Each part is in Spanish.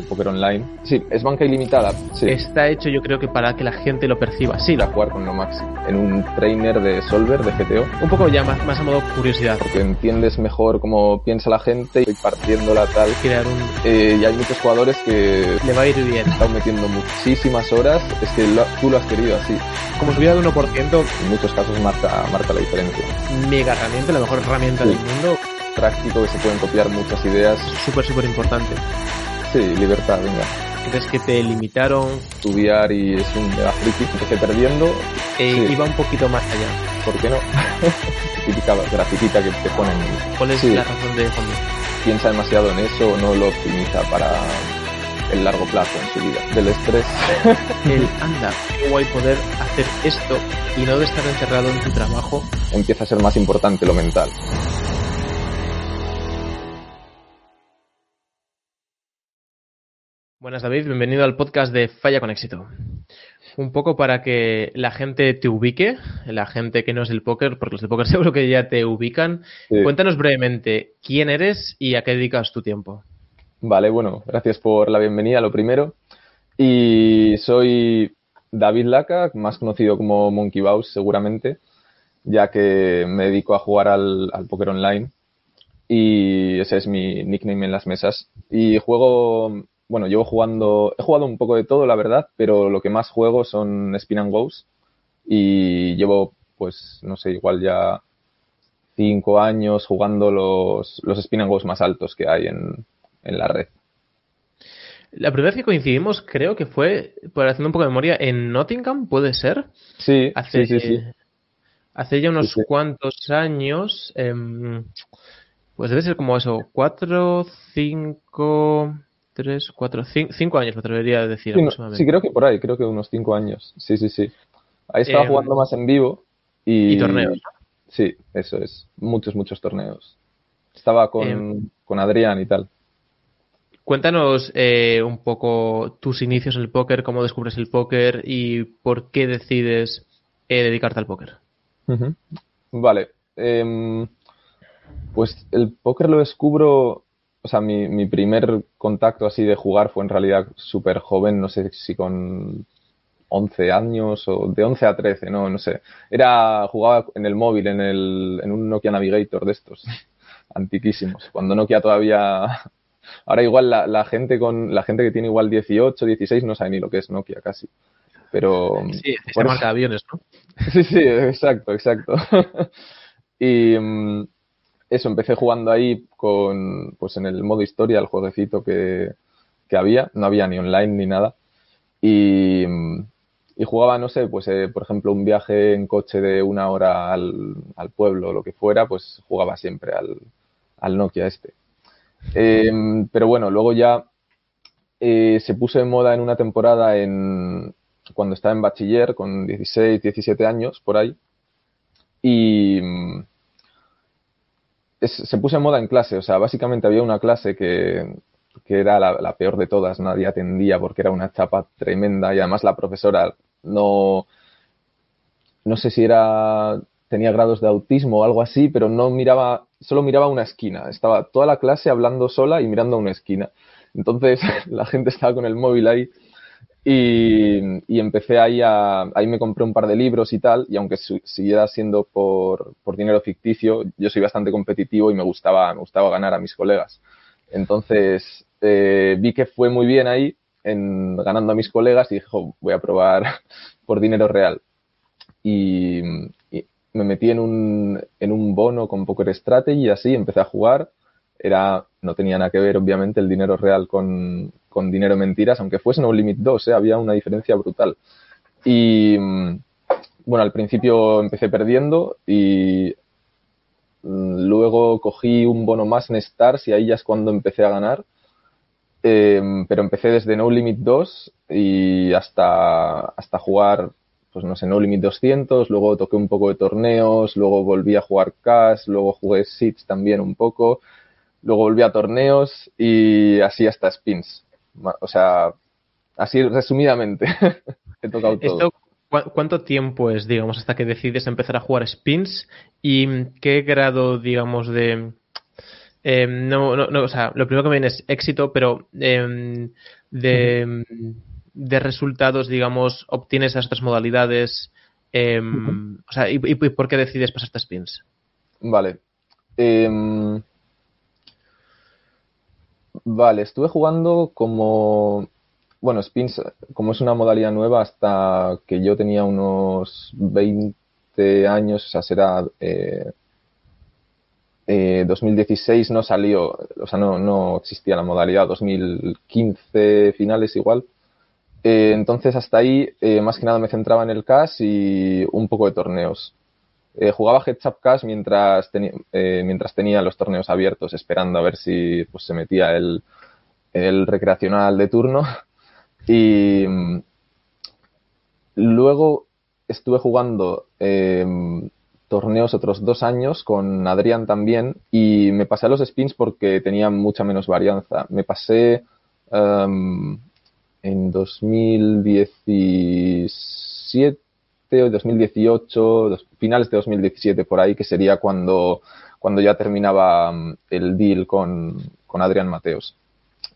al póker online. Sí, es banca ilimitada. Sí. Está hecho yo creo que para que la gente lo perciba. Sí, Para jugar con lo máximo. En un trainer de Solver, de GTO. un poco ya más, más a modo curiosidad. Porque entiendes mejor cómo piensa la gente y partiéndola tal. Crear un... Eh, y hay muchos jugadores que Le va a ir bien. están metiendo muchísimas horas. Es que lo- tú lo has querido así. Como subida de 1%, En muchos casos marca, marca la diferencia. mega herramienta, la mejor herramienta Sí. del mundo. Práctico que se pueden copiar muchas ideas. Súper, súper importante. Sí, libertad, venga. ¿Crees que te limitaron? Estudiar y es un mega friki. Empecé perdiendo. Eh, Sí. Iba un poquito más allá. ¿Por qué no? Típica grafiquita que te ponen. ¿Cuál es Sí. la razón de fondo? Piensa demasiado en eso no lo optimiza para el largo plazo en su vida. Del estrés. El anda, qué guay poder hacer esto y no de estar encerrado en tu trabajo. empieza a ser más importante lo mental. Buenas David, bienvenido al podcast de Falla con éxito. Un poco para que la gente te ubique, la gente que no es del póker, porque los del póker seguro que ya te ubican. Sí. Cuéntanos brevemente quién eres y a qué dedicas tu tiempo. Vale, bueno, gracias por la bienvenida, lo primero. Y soy David Laca, más conocido como Monkey Bows seguramente, ya que me dedico a jugar al, al póker online y ese es mi nickname en las mesas. Y juego, bueno, llevo jugando, he jugado un poco de todo, la verdad, pero lo que más juego son Spin and Goes y llevo, pues, no sé, igual ya cinco años jugando los, los Spin and Goes más altos que hay en, en la red. La primera vez que coincidimos creo que fue, por haciendo un poco de memoria, en Nottingham, ¿puede ser? Sí, Hace, sí, sí, sí. hace ya unos cuantos años, em, pues debe ser como eso, cuatro, cinco, tres, cuatro, cinco, cinco años me atrevería a decir Sí, no- aproximadamente. sí, creo que por ahí, creo que unos cinco años. Sí, sí, sí. Ahí estaba Eh, jugando más en vivo y... y torneos. Sí, eso es. Muchos, muchos torneos. Estaba con, Em. con Adrián y tal. Cuéntanos eh, un poco tus inicios en el póker, cómo descubres el póker y por qué decides eh, dedicarte al póker. Vale. em, pues el póker lo descubro, o sea, mi, mi primer contacto así de jugar fue en realidad súper joven, no sé si con 11 años o de 11 a 13, no, no sé. Era, jugaba en el móvil, en, el, en un Nokia Navigator de estos, antiquísimos, cuando Nokia todavía... Ahora igual la, la gente con la gente que tiene igual 18, 16 no sabe ni lo que es Nokia casi. Pero Sí, se marca aviones, ¿no? Sí, sí, exacto, exacto. y mm, eso, empecé jugando ahí con, pues en el modo historia, el jueguecito que, que había, no había ni online ni nada. Y, y jugaba, no sé, pues eh, por ejemplo, un viaje en coche de una hora al, al pueblo o lo que fuera, pues jugaba siempre al, al Nokia este. Eh, pero bueno, luego ya eh, se puso de moda en una temporada en, cuando estaba en bachiller, con 16, 17 años, por ahí. Y se puso de moda en clase, o sea, básicamente había una clase que, que era la, la peor de todas, nadie atendía porque era una chapa tremenda y además la profesora no, no sé si era, tenía grados de autismo o algo así, pero no miraba, solo miraba una esquina, estaba toda la clase hablando sola y mirando a una esquina. Entonces la gente estaba con el móvil ahí y, y empecé ahí a, ahí me compré un par de libros y tal, y aunque su- siguiera siendo por, por dinero ficticio, yo soy bastante competitivo y me gustaba, me gustaba ganar a mis colegas. Entonces eh, vi que fue muy bien ahí, en, ganando a mis colegas, y dije, "Jo, voy a probar por dinero real. Y, y me metí en un, en un bono con Poker Strategy y así empecé a jugar. Era, no tenía nada que ver, obviamente, el dinero real con, con dinero mentiras, aunque fuese No Limit 2, ¿eh? había una diferencia brutal. Y mm, bueno, al principio empecé perdiendo y mm, luego cogí un bono más en Stars y ahí ya es cuando empecé a ganar. Eh, pero empecé desde No Limit 2 y hasta, hasta jugar, pues no sé, No Limit 200, luego toqué un poco de torneos, luego volví a jugar Cash, luego jugué Seeds también un poco, luego volví a torneos y así hasta Spins. O sea, así resumidamente, he tocado todo. Esto, ¿cu- ¿Cuánto tiempo es, digamos, hasta que decides empezar a jugar spins? ¿Y qué grado, digamos, de em, no, no, no, o sea, lo primero que me viene es éxito, pero em, de, de, resultados, digamos, obtienes esas otras modalidades. Em, o sea, ¿y, por qué decides pasarte a spins? Vale. Vale, estuve jugando como bueno, spins, como es una modalidad nueva, hasta que yo tenía unos 20 años, o sea, será 2016 eh, eh, no salió, o sea, no, no existía la modalidad, 2015 finales igual. Eh, entonces, hasta ahí, más que nada me centraba en el cash y un poco de torneos. Jugaba Heads Up Cash mientras, mientras tenía los torneos abiertos, esperando a ver si pues, se metía el, el recreacional de turno. Y mm, luego estuve jugando em, torneos otros dos años con Adrián también y me pasé a los spins porque tenía mucha menos varianza. Me pasé em, en 2017 o 2018, finales de 2017 por ahí, que sería cuando, cuando ya terminaba mm, el deal con, con Adrián Mateos.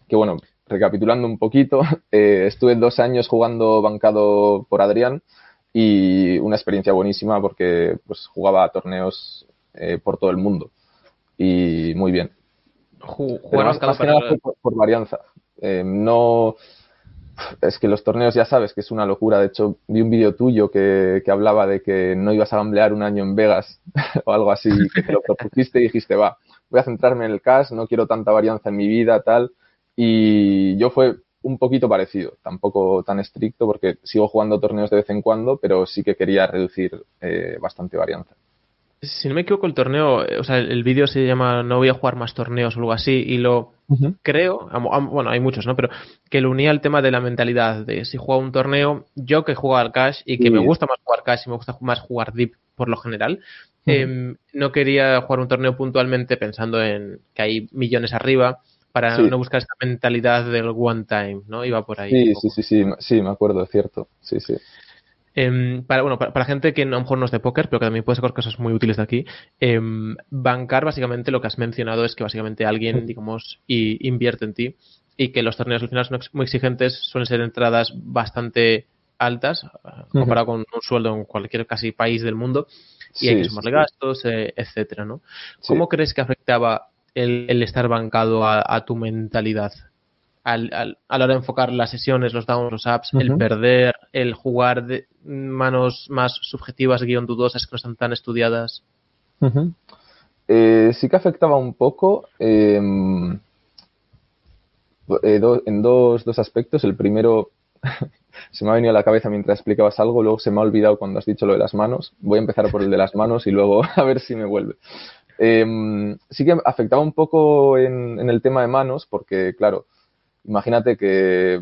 Que bueno, recapitulando un poquito, eh, estuve dos años jugando bancado por Adrián y una experiencia buenísima porque pues jugaba torneos eh, por todo el mundo y muy bien. Jugar por, varianza. Eh, no es que los torneos ya sabes que es una locura. De hecho, vi un vídeo tuyo que, que, hablaba de que no ibas a gamblear un año en Vegas o algo así, que te lo propusiste y dijiste, va, voy a centrarme en el cash, no quiero tanta varianza en mi vida, tal. Y yo fue un poquito parecido, tampoco tan estricto porque sigo jugando torneos de vez en cuando, pero sí que quería reducir eh, bastante varianza. Si no me equivoco, el torneo, eh, o sea, el vídeo se llama No voy a jugar más torneos o algo así, y lo creo, bueno, hay muchos, ¿no? Pero que lo unía al tema de la mentalidad de si juego un torneo, yo que juego al cash y que me gusta más jugar cash y me gusta más jugar deep por lo general, em, no quería jugar un torneo puntualmente pensando en que hay millones arriba para no buscar esta mentalidad del one time, ¿no? Iba por ahí. Sí, sí, sí, sí, sí, me acuerdo, es cierto, sí, sí. Em, para, bueno, para, gente que a lo mejor no es de póker, pero que también puede sacar cosas muy útiles de aquí, em, bancar básicamente lo que has mencionado es que básicamente alguien, digamos, y invierte en ti y que los torneos al final son muy exigentes, suelen ser entradas bastante altas comparado con un sueldo en cualquier casi país del mundo y hay que sumarle gastos, eh, etcétera, ¿no? ¿Cómo crees que afectaba el, estar bancado a, tu mentalidad. Al, a la hora de enfocar las sesiones, los downs, los ups, el perder, el jugar de manos más subjetivas, guion dudosas que no están tan estudiadas. Eh, sí que afectaba un poco em, eh, en dos, dos aspectos. El primero se me ha venido a la cabeza mientras explicabas algo, luego se me ha olvidado cuando has dicho lo de las manos. Voy a empezar por el de las manos y luego a ver si me vuelve. Eh, sí que afectaba un poco en, el tema de manos, porque, claro, imagínate que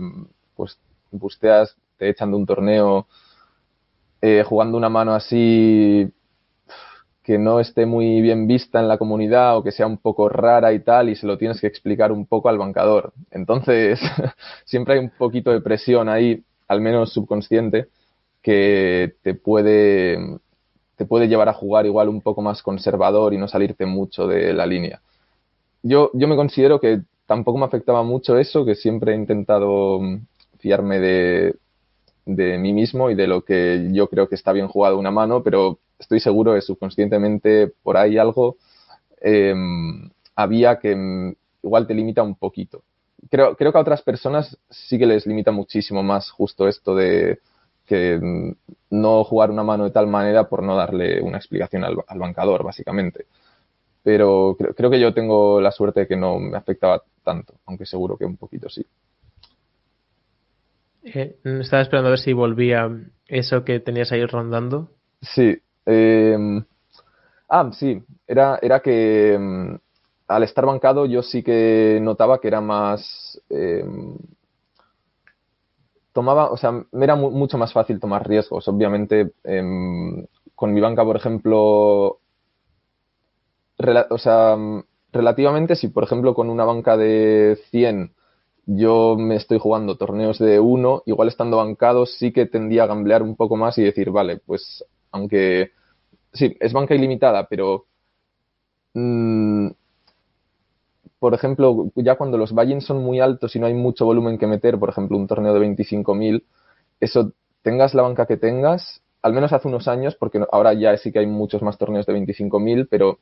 pues busteas, te echan de un torneo eh, jugando una mano así que no esté muy bien vista en la comunidad o que sea un poco rara y tal y se lo tienes que explicar un poco al bancador. Entonces, siempre hay un poquito de presión ahí, al menos subconsciente, que te puede te puede llevar a jugar igual un poco más conservador y no salirte mucho de la línea. Yo, yo me considero que tampoco me afectaba mucho eso, que siempre he intentado mm, fiarme de, de mí mismo y de lo que yo creo que está bien jugado una mano, pero estoy seguro que subconscientemente por ahí algo em, había que mm, igual te limita un poquito. Creo, creo que a otras personas sí que les limita muchísimo más justo esto de, que mm, no jugar una mano de tal manera por no darle una explicación al, bancador, básicamente. Pero creo, que yo tengo la suerte de que no me afectaba tanto, aunque seguro que un poquito sí. Eh, estaba esperando a ver si volvía eso que tenías ahí rondando. Sí. Em, ah, sí. Era, era que em, al estar bancado yo sí que notaba que era más em, tomaba, o sea, me era mucho más fácil tomar riesgos. Obviamente, con mi banca, por ejemplo, o sea, relativamente, si por ejemplo con una banca de 100 yo me estoy jugando torneos de 1, igual estando bancado sí que tendía a gamblear un poco más y decir, vale, pues aunque sí, es banca ilimitada, pero mm, por ejemplo, ya cuando los buy son muy altos y no hay mucho volumen que meter, por ejemplo, un torneo de 25.000, eso, tengas la banca que tengas, al menos hace unos años, porque ahora ya sí que hay muchos más torneos de 25.000, pero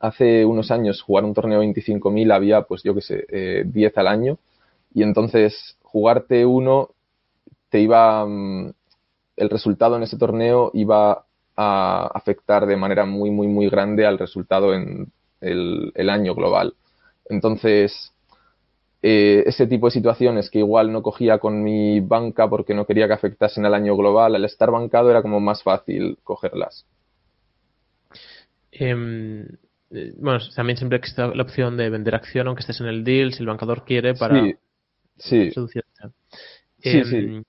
hace unos años jugar un torneo de 25.000 había, pues yo qué sé, eh, 10 al año, y entonces jugarte uno te iba, mm, el resultado en ese torneo iba a afectar de manera muy, muy, muy grande al resultado en el, año global. Entonces, eh, ese tipo de situaciones que igual no cogía con mi banca porque no quería que afectasen al año global, al estar bancado era como más fácil cogerlas. Em, eh, bueno, también siempre existe la opción de vender acción aunque estés en el deal, si el bancador quiere, para sí, sí. Sí, sí. Em,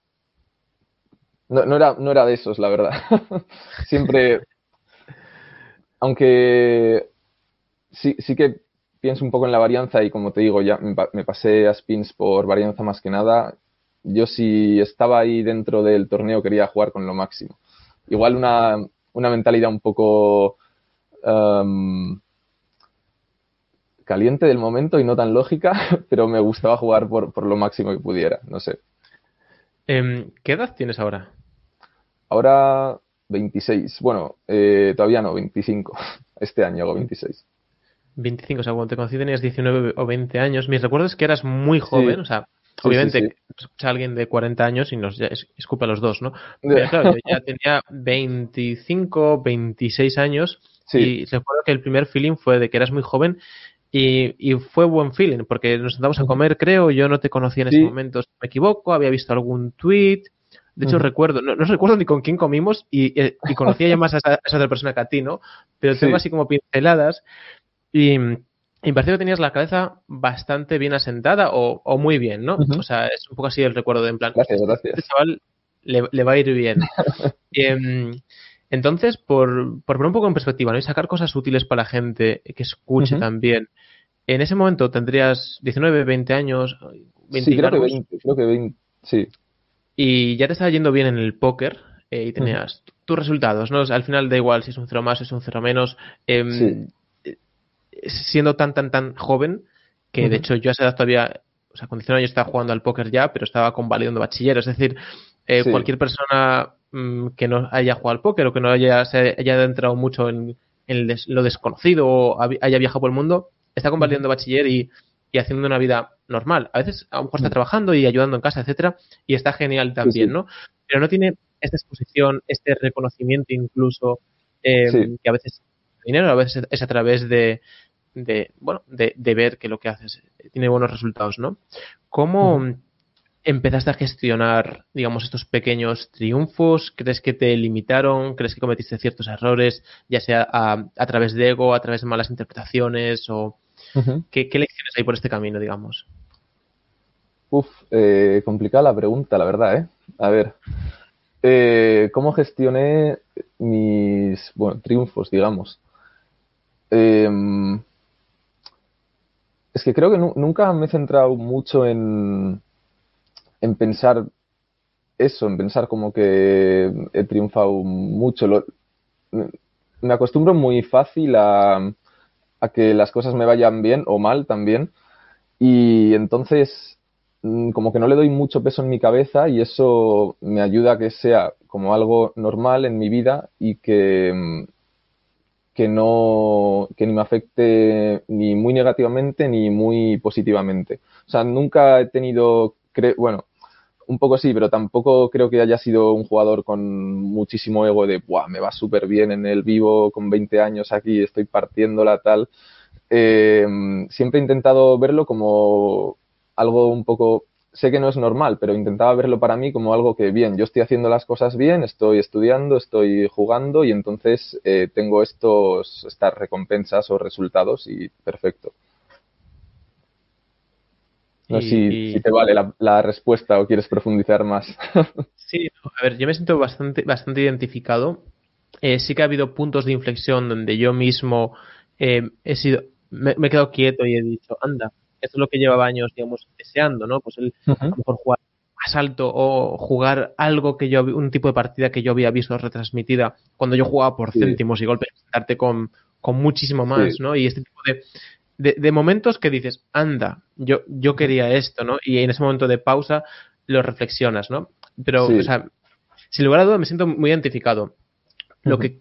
no, no, era, no era de esos, la verdad. Siempre, aunque sí, sí que pienso un poco en la varianza y como te digo, ya me pasé a spins por varianza más que nada. Yo si estaba ahí dentro del torneo quería jugar con lo máximo. Igual una, una mentalidad un poco um, caliente del momento y no tan lógica, pero me gustaba jugar por, por lo máximo que pudiera, no sé. Em, ¿Qué edad tienes ahora? Ahora 26. Bueno, eh, todavía no, 25. Este año hago 26. 25, o sea, cuando te conocí tenías 19 o 20 años. Mis recuerdos es que eras muy joven, o sea, obviamente escucha alguien de 40 años y nos escupe a los dos, ¿no? Pero claro, yo ya tenía 25, 26 años y recuerdo que el primer feeling fue de que eras muy joven y, y, fue buen feeling, porque nos sentamos a comer, creo, yo no te conocía en ese momento, si me equivoco, había visto algún tweet, de hecho, recuerdo, no, recuerdo ni con quién comimos y, eh, conocía ya más a esa, otra persona que a ti, ¿no? Pero tengo así como pinceladas y, me pareció que tenías la cabeza bastante bien asentada o, muy bien, ¿no? O sea, es un poco así el recuerdo de en plan. Gracias, gracias. Este chaval le, va a ir bien. Em, entonces, por, por, poner un poco en perspectiva, ¿no? Y sacar cosas útiles para la gente que escuche también. En ese momento tendrías 19, 20 años, 20 sí, creo que 20, creo que 20, sí y ya te estaba yendo bien en el póker eh, y tenías tus resultados, ¿no? al final da igual si es un cero más, si es un cero menos. Em, eh, siendo tan, tan, tan joven, que de hecho yo a esa edad todavía, o sea, con 19 años estaba jugando al póker ya, pero estaba convalidando bachiller. Es decir, eh, cualquier persona mm, que no haya jugado al póker o que no haya, se haya adentrado mucho en, lo desconocido o haya viajado por el mundo, está convalidando bachiller y y haciendo una vida normal. A veces a lo mejor está trabajando y ayudando en casa, etcétera, y está genial también, ¿no? Pero no tiene esta exposición, este reconocimiento incluso, eh, que a veces dinero, a veces es a través de, de bueno, de, ver que lo que haces tiene buenos resultados, ¿no? ¿Cómo empezaste a gestionar, digamos, estos pequeños triunfos? ¿Crees que te limitaron? ¿Crees que cometiste ciertos errores, ya sea a, a través de ego, a través de malas interpretaciones o ¿Qué, lecciones hay por este camino, digamos? Uf, eh, complicada la pregunta, la verdad, ¿eh? A ver, eh, ¿cómo gestioné mis bueno, triunfos, digamos? Em, es que creo que nunca me he centrado mucho en, en pensar eso, en pensar como que he triunfado mucho. me acostumbro muy fácil a, a que las cosas me vayan bien o mal también. Y entonces, mm, como que no le doy mucho peso en mi cabeza y eso me ayuda a que sea como algo normal en mi vida y que, mm, que no, que ni me afecte ni muy negativamente ni muy positivamente. O sea, nunca he tenido, bueno, un poco sí, pero tampoco creo que haya sido un jugador con muchísimo ego de, Buah, me va súper bien en el vivo con 20 años aquí, estoy partiéndola tal. Eh, siempre he intentado verlo como algo un poco, sé que no es normal, pero intentaba verlo para mí como algo que, bien, yo estoy haciendo las cosas bien, estoy estudiando, estoy jugando y entonces eh, tengo estos, estas recompensas o resultados y perfecto. No sé si, te vale la, respuesta o quieres profundizar más. sí, a ver, yo me siento bastante, bastante identificado. Eh, sí que ha habido puntos de inflexión donde yo mismo eh, he sido, me, he quedado quieto y he dicho, anda, esto es lo que llevaba años, digamos, deseando, ¿no? Pues el, a lo mejor jugar más alto o jugar algo que yo, un tipo de partida que yo había visto retransmitida cuando yo jugaba por céntimos y golpes, darte con, con muchísimo más, ¿no? Y este tipo de, de, momentos que dices, anda, yo, yo quería esto, ¿no? Y en ese momento de pausa lo reflexionas, ¿no? Pero, o sea, sin lugar a dudas me siento muy identificado. Lo que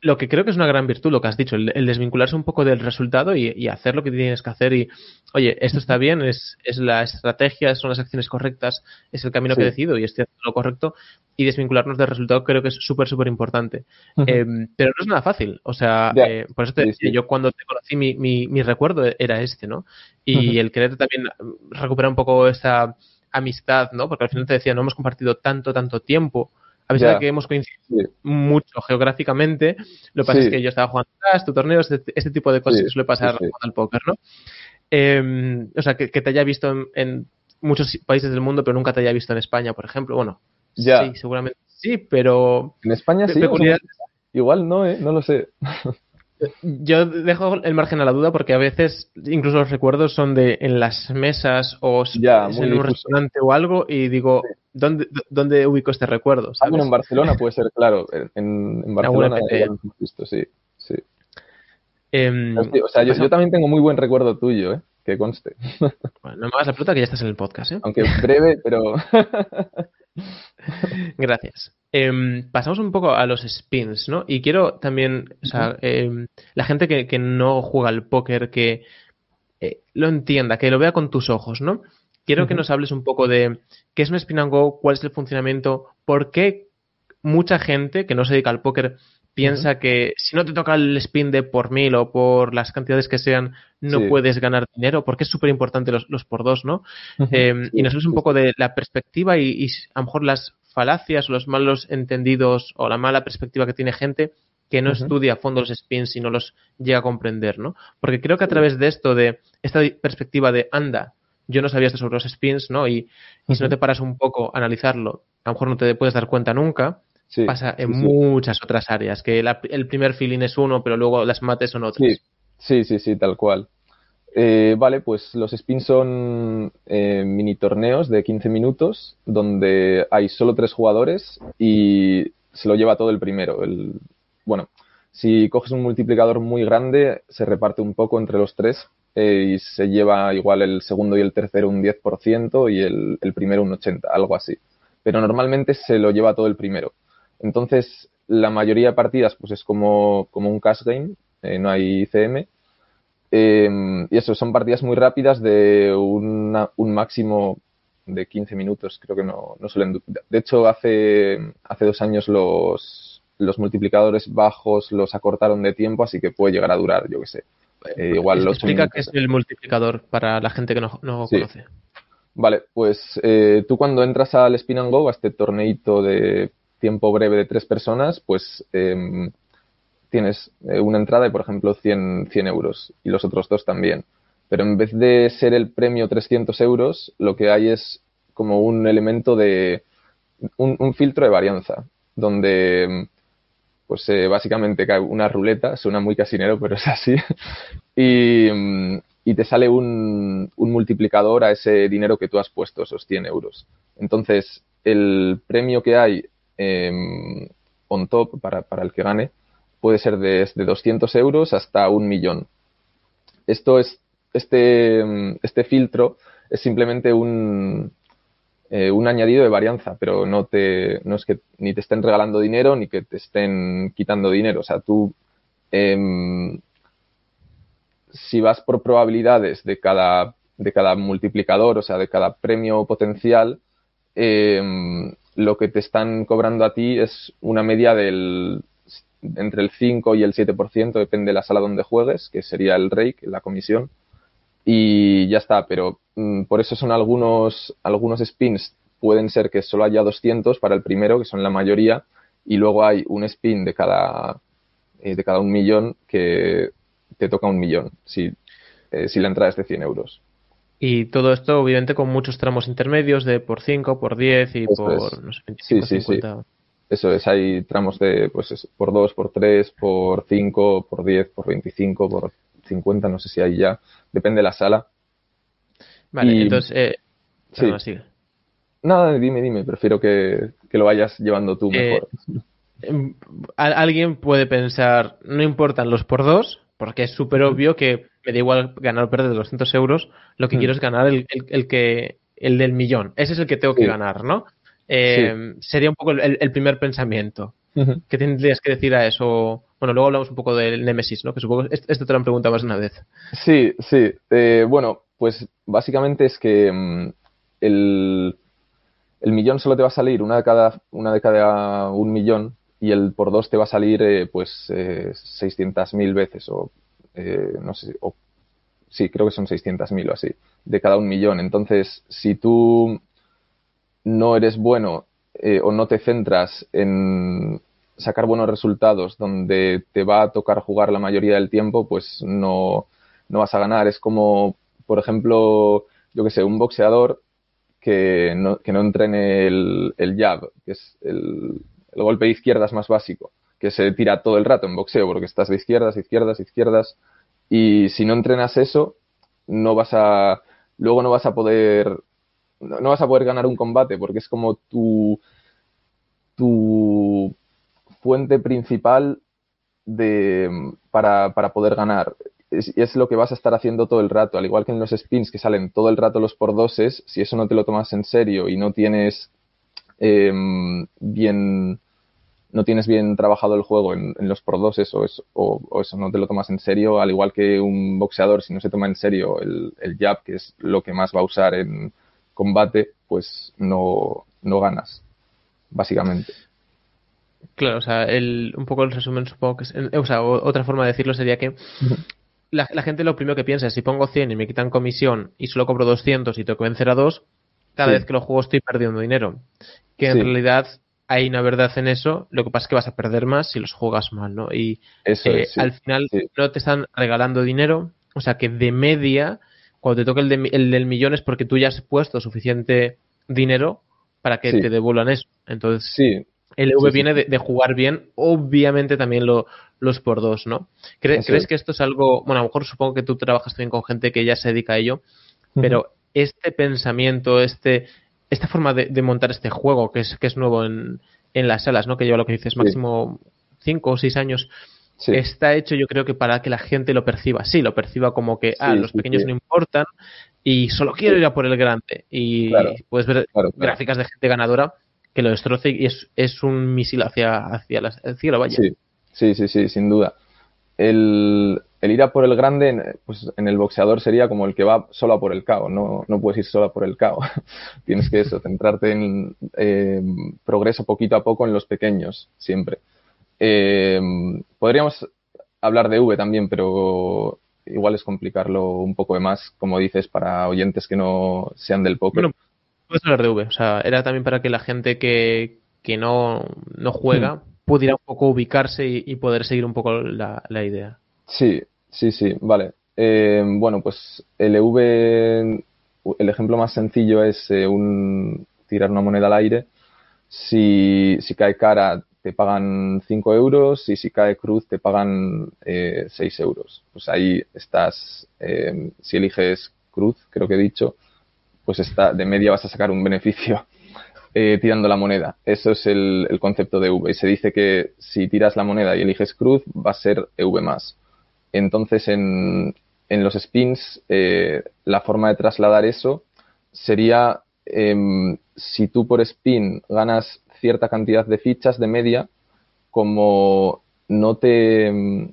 lo que creo que es una gran virtud, lo que has dicho, el, desvincularse un poco del resultado y, hacer lo que tienes que hacer y, oye, esto está bien, es, es la estrategia, son las acciones correctas, es el camino que he decidido y estoy haciendo lo correcto. Y desvincularnos del resultado creo que es súper, súper importante. Em, pero no es nada fácil, o sea, eh, por eso te decía, yo cuando te conocí mi, mi, mi recuerdo era este, ¿no? Y el querer también recuperar un poco esta amistad, ¿no? Porque al final te decía, no hemos compartido tanto, tanto tiempo a pesar de que hemos coincidido mucho geográficamente, lo que pasa es que yo estaba jugando tu torneos, este, este, tipo de cosas que suele pasar al póker, ¿no? Em, o sea, que, te haya visto en, muchos países del mundo, pero nunca te haya visto en España, por ejemplo. Bueno, sí, seguramente sí, pero... En España sí. igual no, ¿eh? No lo sé. Yo dejo el margen a la duda porque a veces incluso los recuerdos son de en las mesas o en un restaurante o algo y digo, ¿dónde, ¿dónde ubico este recuerdo? Ah, en Barcelona puede ser, claro. En, en Barcelona hemos visto, sí. sí. Em, o sea, yo, también tengo muy buen recuerdo tuyo, ¿eh? Que conste. Bueno, no me hagas la pelota que ya estás en el podcast, ¿eh? Aunque breve, pero... Gracias. Em, pasamos un poco a los spins, ¿no? Y quiero también, o sea, em, la gente que, no juega al póker, que eh, lo entienda, que lo vea con tus ojos, ¿no? Quiero que nos hables un poco de qué es un spin and go, cuál es el funcionamiento, por qué mucha gente que no se dedica al póker piensa que si no te toca el spin de por mil o por las cantidades que sean, no puedes ganar dinero, porque es súper importante los, los, por dos, ¿no? Em, y nos hables un poco de la perspectiva y, y, a lo mejor las falacias o los malos entendidos o la mala perspectiva que tiene gente que no estudia a fondo los spins y no los llega a comprender, ¿no? Porque creo que a través de esto, de esta perspectiva de anda, yo no sabía esto sobre los spins, ¿no? Y, si no te paras un poco a analizarlo, a lo mejor no te puedes dar cuenta nunca. Pasa en muchas otras áreas, que el primer feeling es uno, pero luego las mates son otras. Sí, sí, sí, tal cual. Eh, vale, pues los spins son eh, mini torneos de 15 minutos donde hay solo tres jugadores y se lo lleva todo el primero. El, bueno, si coges un multiplicador muy grande, se reparte un poco entre los tres eh, y se lleva igual el segundo y el tercero un 10% y el, el primero un 80%, algo así. Pero normalmente se lo lleva todo el primero. Entonces, la mayoría de partidas pues es como, como un cash game, no hay ICM Em, y eso, son partidas muy rápidas de un máximo de 15 minutos, creo que no, no suelen. De hecho, hace, hace dos años los, los multiplicadores bajos los acortaron de tiempo, así que puede llegar a durar, yo que sé. Eh, igual los Explica qué es el multiplicador para la gente que no, no conoce. Vale, pues eh, tú cuando entras al Spin and Go, a este torneito de tiempo breve de tres personas, pues eh, tienes una entrada de, por ejemplo, 100, 100 euros y los otros dos también. Pero en vez de ser el premio 300 euros, lo que hay es como un elemento de un, filtro de varianza, donde pues eh, básicamente cae una ruleta, suena muy casinero, pero es así, y, y, te sale un, un, multiplicador a ese dinero que tú has puesto, esos 100 euros. Entonces, el premio que hay eh, on top para, para el que gane puede ser desde 200 euros hasta un millón. Esto es, este, este filtro es simplemente un, eh, un añadido de varianza, pero no, te, no es que ni te estén regalando dinero ni que te estén quitando dinero. O sea, tú, em, si vas por probabilidades de cada, de cada multiplicador, o sea, de cada premio potencial, em, lo que te están cobrando a ti es una media del, entre el 5 y el 7%, depende de la sala donde juegues, que sería el rake, la comisión. Y ya está, pero mm, por eso son algunos, algunos spins, pueden ser que solo haya 200 para el primero, que son la mayoría, y luego hay un spin de cada, eh, de cada un millón que te toca un millón, si, eh, si la entrada es de 100 euros. Y todo esto, obviamente, con muchos tramos intermedios de por 5, por 10 y por, no sé, 25, sí, 50. Eso es, hay tramos de, pues, por 2, por 3, por 5, por 10, por 25, por 50, no sé si hay ya, depende de la sala. Vale, entonces, eh, sí. Nada, dime, dime, prefiero que, lo vayas llevando tú eh, mejor. Em, alguien puede pensar, no importan los por dos, Porque es súper obvio que me da igual ganar o perder 200 euros, lo que hmm. quiero es ganar el, que, el del millón. Ese es el que tengo que ganar, ¿no? Eh, sería un poco el, primer pensamiento. ¿Qué tendrías que decir a eso? Bueno, luego hablamos un poco del Nemesis, ¿no? Que supongo que esto te lo han preguntado más de una vez. Sí, sí. Eh, bueno, pues básicamente es que mm, el, el, millón solo te va a salir una de cada, una de cada un millón y el por dos te va a salir eh, pues eh, 600.000 veces o no sé, o, sí, creo que son 600.000 o así, de cada un millón. Entonces, si tú no eres bueno eh, o no te centras en sacar buenos resultados donde te va a tocar jugar la mayoría del tiempo, pues no, no vas a ganar. Es como, por ejemplo, yo que sé, un boxeador que no, que no entrene el, el jab, que es el, el golpe de izquierdas más básico, que se tira todo el rato en boxeo, porque estás de izquierdas, izquierdas, izquierdas, y si no entrenas eso, no vas a, luego no vas a poder no vas a poder ganar un combate porque es como tu, tu fuente principal de, para, para poder ganar. Es, es, lo que vas a estar haciendo todo el rato, al igual que en los spins que salen todo el rato los por doses, si eso no te lo tomas en serio y no tienes em, bien no tienes bien trabajado el juego en, los por doses o eso, o, eso no te lo tomas en serio, al igual que un boxeador, si no se toma en serio el, el jab, que es lo que más va a usar en, combate, pues no, no ganas, básicamente. Claro, o sea, el, un poco el resumen supongo que es, o sea, otra forma de decirlo sería que la, gente lo primero que piensa es si pongo 100 y me quitan comisión y solo cobro 200 y tengo que vencer a dos, cada vez que lo juego estoy perdiendo dinero. Que en realidad hay una verdad en eso, lo que pasa es que vas a perder más si los juegas mal, ¿no? Y eh, al final no te están regalando dinero, o sea que de media cuando te toque el, del millón es porque tú ya has puesto suficiente dinero para que te devuelvan eso. Entonces, sí. el V viene de, jugar bien, obviamente también lo, los por dos, ¿no? ¿Crees que esto es algo, bueno, a lo mejor supongo que tú trabajas también con gente que ya se dedica a ello, pero este pensamiento, este, esta forma de, montar este juego que es, que es nuevo en, en las salas, ¿no? Que lleva lo que dices, máximo cinco o seis años, está hecho yo creo que para que la gente lo perciba. Sí, lo perciba como que, ah, los pequeños no importan y solo quiero ir a por el grande. Y puedes ver gráficas de gente ganadora que lo destroce y es, es un misil hacia, hacia el cielo, vaya. Sí, sí, sí, sin duda. El, el, ir a por el grande, pues en el boxeador sería como el que va solo a por el cao, no, no puedes ir solo a por el cao. Tienes que eso, centrarte en eh, progreso poquito a poco en los pequeños, siempre. Eh, podríamos hablar de V también, pero igual es complicarlo un poco de más, como dices, para oyentes que no sean del póker. Bueno, puedes hablar de V. O sea, era también para que la gente que, que no, no juega hmm. pudiera un poco ubicarse y, poder seguir un poco la, la, idea. Sí, sí, sí, vale. Eh, bueno, pues el V, el ejemplo más sencillo es eh, un, tirar una moneda al aire. Si, si cae cara, te pagan 5 euros y si cae cruz te pagan eh, 6 euros. Pues ahí estás, eh, si eliges cruz, creo que he dicho, pues está, de media vas a sacar un beneficio eh, tirando la moneda. Eso es el, el, concepto de V. Y se dice que si tiras la moneda y eliges cruz, va a ser EV más. Entonces, en, en los spins, eh, la forma de trasladar eso sería em, si tú por spin ganas cierta cantidad de fichas de media, como no te,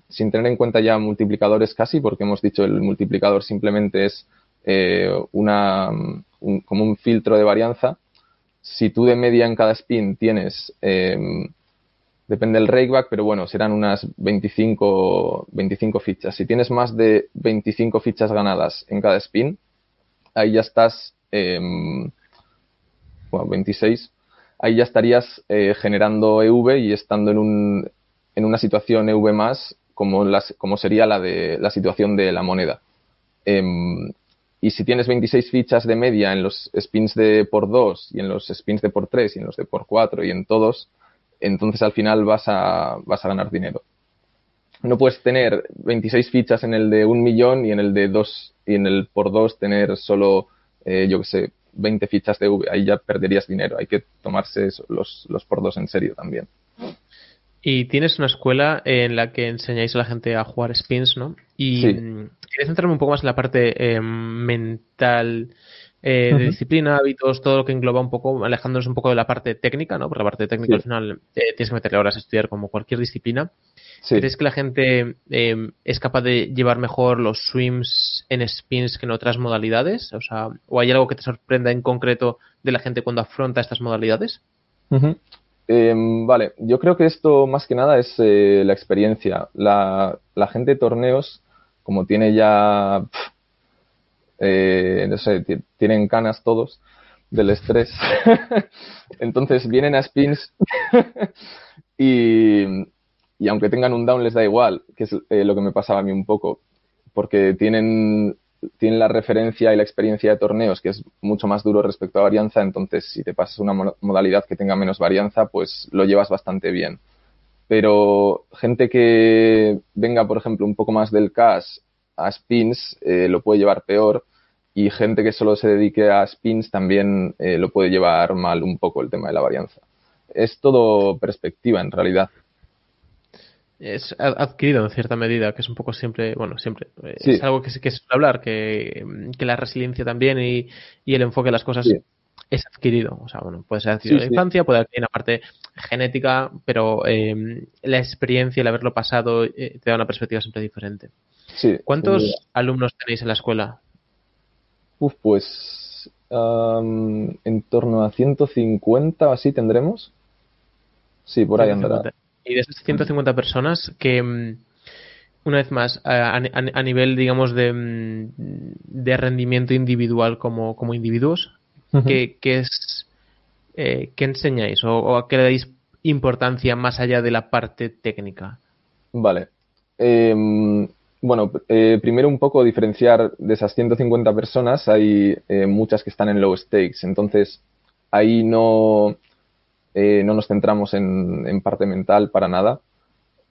sin tener en cuenta ya multiplicadores casi, porque hemos dicho el multiplicador simplemente es eh, una, como un filtro de varianza. Si tú de media en cada spin tienes, eh, depende del rakeback, pero bueno, serán unas 25, 25 fichas. Si tienes más de 25 fichas ganadas en cada spin, ahí ya estás, eh, bueno, 26, ahí ya estarías eh, generando EV y estando en, un, en una situación EV más como, las, como sería la de la situación de la moneda. Em, y si tienes 26 fichas de media en los spins de por 2 y en los spins de por 3 y en los de por 4 y en todos, entonces al final vas a, vas a ganar dinero. No puedes tener 26 fichas en el de un millón y en el de 2 y en el por 2 tener solo, eh, yo que sé, 20 fichas de V, ahí ya perderías dinero. Hay que tomarse los, los por dos en serio también. Y tienes una escuela en la que enseñáis a la gente a jugar spins, ¿no? Y Sí. mm, quería centrarme un poco más en la parte eh, mental eh, de disciplina, hábitos, todo lo que engloba un poco, alejándonos un poco de la parte técnica, ¿no? Porque la parte técnica Sí. al final eh, tienes que meterle horas a estudiar como cualquier disciplina. Sí. ¿Crees que la gente eh, es capaz de llevar mejor los swims en spins que en otras modalidades? O sea, ¿o hay algo que te sorprenda en concreto de la gente cuando afronta estas modalidades? Em, vale, yo creo que esto más que nada es eh, la experiencia. La, la gente de torneos, como tiene ya, eh, no sé, ti- tienen canas todos del estrés, entonces vienen a spins y, y aunque tengan un down les da igual, que es eh, lo que me pasaba a mí un poco, porque tienen, tienen la referencia y la experiencia de torneos, que es mucho más duro respecto a varianza, entonces si te pasas una mo- modalidad que tenga menos varianza, pues lo llevas bastante bien. Pero gente que venga, por ejemplo, un poco más del cash a spins, eh, lo puede llevar peor. Y gente que solo se dedique a spins también eh, lo puede llevar mal un poco el tema de la varianza. Es todo perspectiva en realidad. Es adquirido en cierta medida, que es un poco siempre, bueno, siempre. eh, Sí. Es algo que se, que se suele hablar, que, que la resiliencia también y, y el enfoque de las cosas Sí. Es adquirido. O sea, bueno, puede ser adquirido Sí, en sí. la infancia, puede haber una parte genética, pero eh, la experiencia, el haberlo pasado, eh, te da una perspectiva siempre diferente. Sí, ¿Cuántos alumnos tenéis en la escuela? Uf, pues am, en torno a 150 o así tendremos. Sí, por ahí andará. 150. Y de esas 150 personas que, mm, una vez más, a, a- a nivel, digamos, de, mm, de rendimiento individual como, como individuos, ¿qué, qué es, eh, ¿qué enseñáis o, o a qué le dais importancia más allá de la parte técnica? Vale. Em, bueno, eh, primero un poco diferenciar de esas 150 personas, hay eh, muchas que están en low stakes, entonces ahí no, eh, no nos centramos en, en parte mental para nada.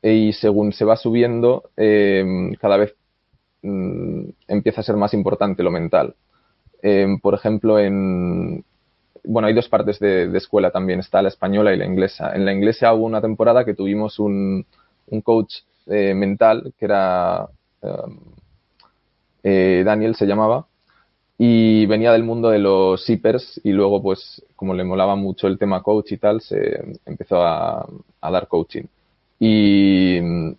Y según se va subiendo, em, cada vez mm, empieza a ser más importante lo mental. Em, por ejemplo, en, bueno, hay dos partes de, de escuela también, está la española y la inglesa. En la inglesa hubo una temporada que tuvimos un, un coach eh, mental que era um, eh, Daniel se llamaba y venía del mundo de los zippers y luego pues como le molaba mucho el tema coach y tal se empezó a, a dar coaching y mm,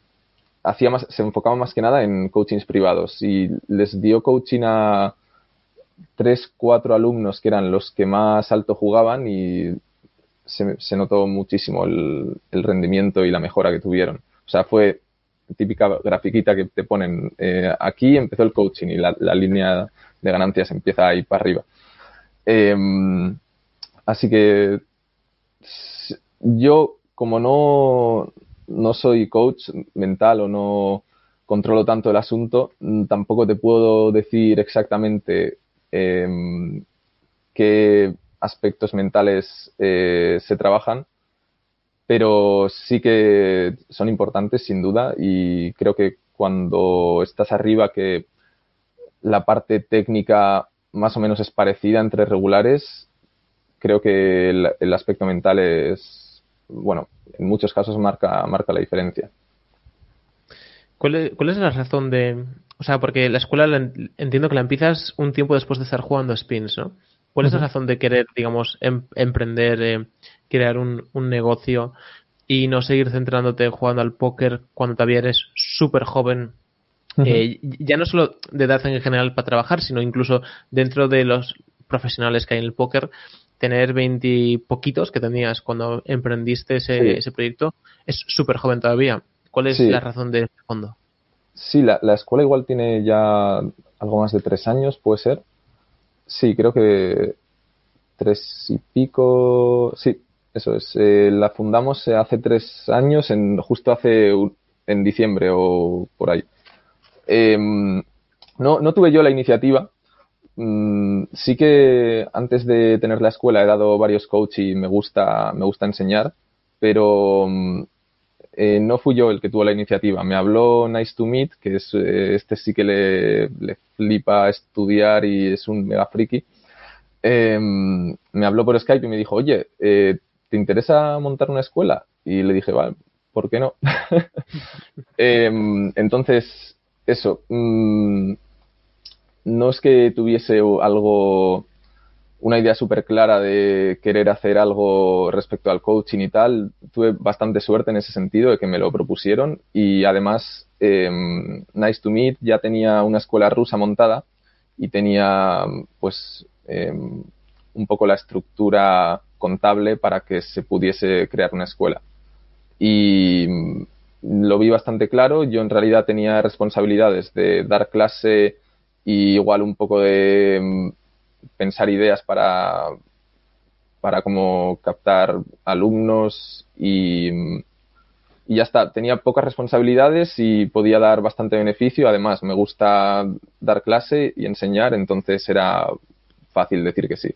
hacía más se enfocaba más que nada en coachings privados y les dio coaching a tres cuatro alumnos que eran los que más alto jugaban y se, notó muchísimo el, rendimiento y la mejora que tuvieron o sea fue típica grafiquita que te ponen eh, aquí empezó el coaching y la, línea de ganancias empieza ahí para arriba. Eh, así que yo, como no, no soy coach mental o no controlo tanto el asunto, tampoco te puedo decir exactamente eh, qué aspectos mentales eh, se trabajan pero sí que son importantes sin duda y creo que cuando estás arriba que la parte técnica más o menos es parecida entre regulares, creo que el, el aspecto mental es, bueno, en muchos casos marca, marca la diferencia. ¿Cuál es, ¿Cuál es, la razón de...? O sea, porque la escuela la, entiendo que la empiezas un tiempo después de estar jugando spins, ¿no? ¿Cuál es la razón de querer, digamos, em, emprender, eh, crear un, un, negocio y no seguir centrándote jugando al póker cuando todavía eres súper joven? Uh -huh. eh, ya no solo de edad en general para trabajar, sino incluso dentro de los profesionales que hay en el póker, tener veintipoquitos que tenías cuando emprendiste ese, sí. ese proyecto es súper joven todavía. ¿Cuál es sí. la razón de fondo? Sí, la, la, escuela igual tiene ya algo más de tres años, puede ser. Sí, creo que tres y pico. Sí, eso es. Eh, la fundamos hace tres años, en, justo hace en diciembre o por ahí. Eh, no, no tuve yo la iniciativa. Mm, sí que antes de tener la escuela he dado varios coach y me gusta, me gusta enseñar, pero eh, no fui yo el que tuvo la iniciativa. Me habló Nice to Meet, que es eh, este sí que le, le, flipa estudiar y es un mega friki. Eh, me habló por Skype y me dijo, oye, eh, ¿te interesa montar una escuela? Y le dije, vale, ¿por qué no? Em, entonces, eso. Mm, no es que tuviese algo, una idea súper clara de querer hacer algo respecto al coaching y tal. Tuve bastante suerte en ese sentido de que me lo propusieron y además em, Nice to Meet ya tenía una escuela rusa montada y tenía pues em, un poco la estructura contable para que se pudiese crear una escuela. Y lo vi bastante claro. Yo en realidad tenía responsabilidades de dar clase y igual un poco de mm, pensar ideas para, para como captar alumnos y, y ya está. Tenía pocas responsabilidades y podía dar bastante beneficio. Además, me gusta dar clase y enseñar, entonces era fácil decir que sí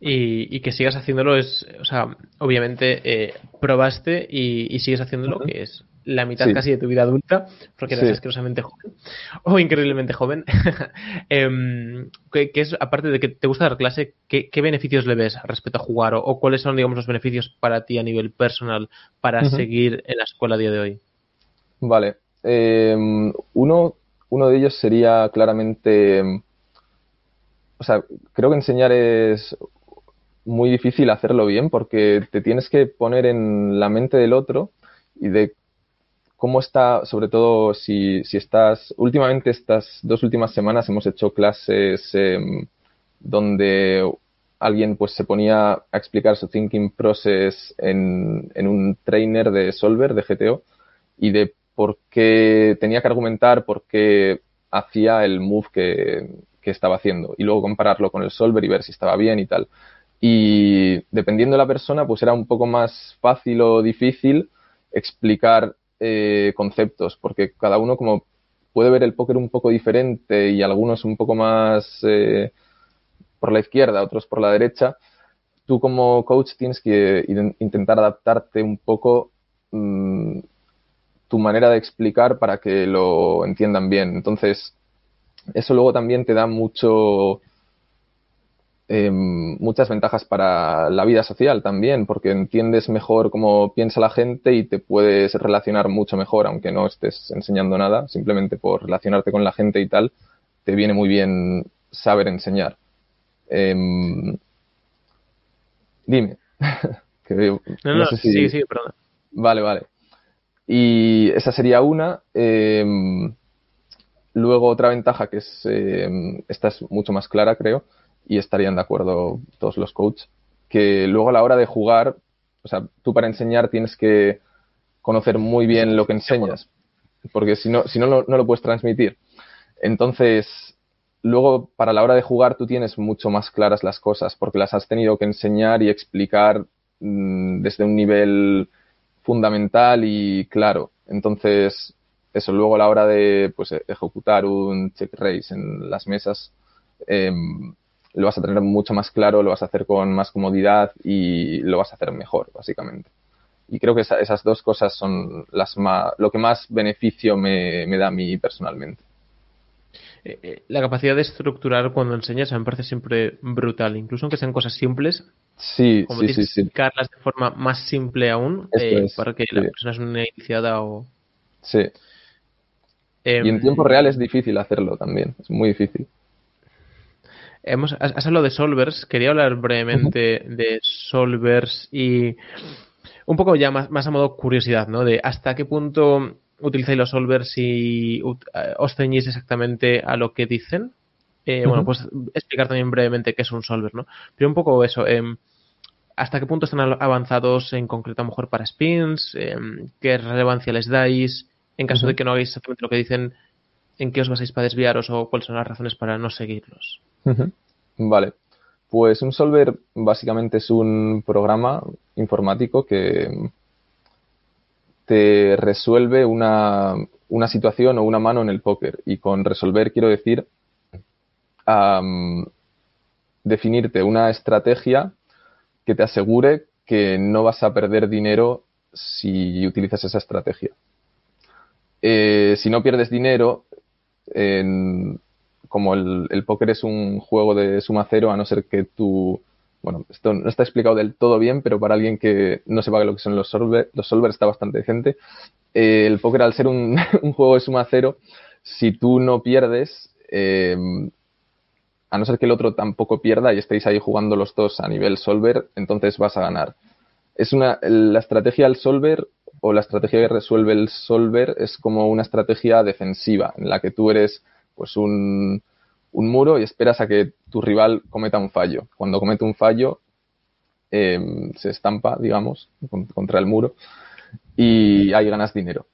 y, que sigas haciéndolo es, o sea, obviamente eh, probaste y, sigues haciéndolo, que es la mitad casi de tu vida adulta, porque eres asquerosamente joven o increíblemente joven. Em, que, es, aparte de que te gusta dar clase, ¿qué, beneficios le ves respecto a jugar o, cuáles son, digamos, los beneficios para ti a nivel personal para seguir en la escuela a día de hoy? Vale. Em, uno, uno de ellos sería claramente o sea, creo que enseñar es muy difícil hacerlo bien porque te tienes que poner en la mente del otro y de cómo está, sobre todo si, si estás, últimamente estas dos últimas semanas hemos hecho clases em, donde alguien pues se ponía a explicar su thinking process en, en un trainer de Solver, de GTO, y de por qué tenía que argumentar por qué hacía el move que, que estaba haciendo y luego compararlo con el Solver y ver si estaba bien y tal. Y dependiendo de la persona, pues era un poco más fácil o difícil explicar eh, conceptos, porque cada uno como puede ver el póker un poco diferente y algunos un poco más eh, por la izquierda, otros por la derecha, tú como coach tienes que intentar adaptarte un poco mm, tu manera de explicar para que lo entiendan bien. Entonces, eso luego también te da mucho Em, muchas ventajas para la vida social también, porque entiendes mejor cómo piensa la gente y te puedes relacionar mucho mejor, aunque no estés enseñando nada, simplemente por relacionarte con la gente y tal, te viene muy bien saber enseñar. Em, dime. no, no, sí, sí, perdón. Vale, vale. Y esa sería una. Em, luego otra ventaja que es, esta es mucho más clara, creo, y estarían de acuerdo todos los coaches, que luego a la hora de jugar, o sea, tú para enseñar tienes que conocer muy bien lo que enseñas, porque si no, si no, no, lo puedes transmitir. Entonces, luego para la hora de jugar tú tienes mucho más claras las cosas, porque las has tenido que enseñar y explicar mm, desde un nivel fundamental y claro. Entonces, eso luego a la hora de pues, ejecutar un check race en las mesas, eh, lo vas a tener mucho más claro, lo vas a hacer con más comodidad y lo vas a hacer mejor, básicamente. Y creo que esas dos cosas son las más, lo que más beneficio me, da a mí personalmente. Eh, eh, la capacidad de estructurar cuando enseñas me parece siempre brutal, incluso aunque sean cosas simples. Sí, sí, sí, sí. Explicarlas de forma más simple aún eh, para que la persona es una iniciada o. Sí. y en em, tiempo real es difícil hacerlo también, es muy difícil. Hemos, has hablado de solvers, quería hablar brevemente de solvers y un poco ya más, más a modo curiosidad, ¿no? De hasta qué punto utilizáis los solvers y eh, os ceñís exactamente a lo que dicen. Eh, bueno, pues explicar también brevemente qué es un solver, ¿no? Pero un poco eso, em, ¿hasta qué punto están avanzados en concreto a lo mejor para spins? Em, ¿Qué relevancia les dais? En caso de que no hagáis exactamente lo que dicen, ¿en qué os basáis para desviaros o cuáles son las razones para no seguirlos? Vale. Pues un solver básicamente es un programa informático que te resuelve una, situación o una mano en el póker. Y con resolver quiero decir definirte una estrategia que te asegure que no vas a perder dinero si utilizas esa estrategia. Eh, si no pierdes dinero, en, como el, póker es un juego de suma cero, a no ser que tú bueno, esto no está explicado del todo bien, pero para alguien que no sepa lo que son los solvers, los solvers está bastante decente. Eh, el póker, al ser un, juego de suma cero, si tú no pierdes, eh, a no ser que el otro tampoco pierda y estéis ahí jugando los dos a nivel solver, entonces vas a ganar. Es una, la estrategia del solver o la estrategia que resuelve el solver es como una estrategia defensiva en la que tú eres pues un, un muro y esperas a que tu rival cometa un fallo. Cuando comete un fallo, em, se estampa, digamos, contra el muro y ahí ganas dinero.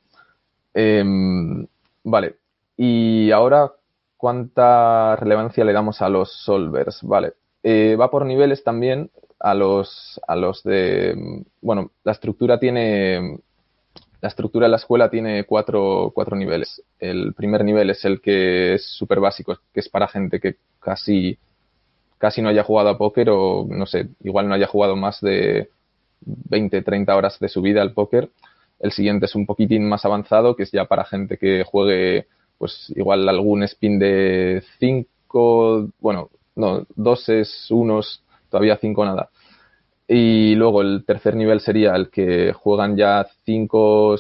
Em, vale. Y ahora, ¿cuánta relevancia le damos a los solvers? Vale. Eh, va por niveles también a los, a los de... Bueno, la estructura tiene la estructura de la escuela tiene cuatro, cuatro niveles. El primer nivel es el que es súper básico, que es para gente que casi, casi no haya jugado a póker o, no sé, igual no haya jugado más de 20, 30 horas de su vida al póker. El siguiente es un poquitín más avanzado, que es ya para gente que juegue, pues igual algún spin de 5, bueno, no, doses, unos, todavía 5 nada. Y luego el tercer nivel sería el que juegan ya 5,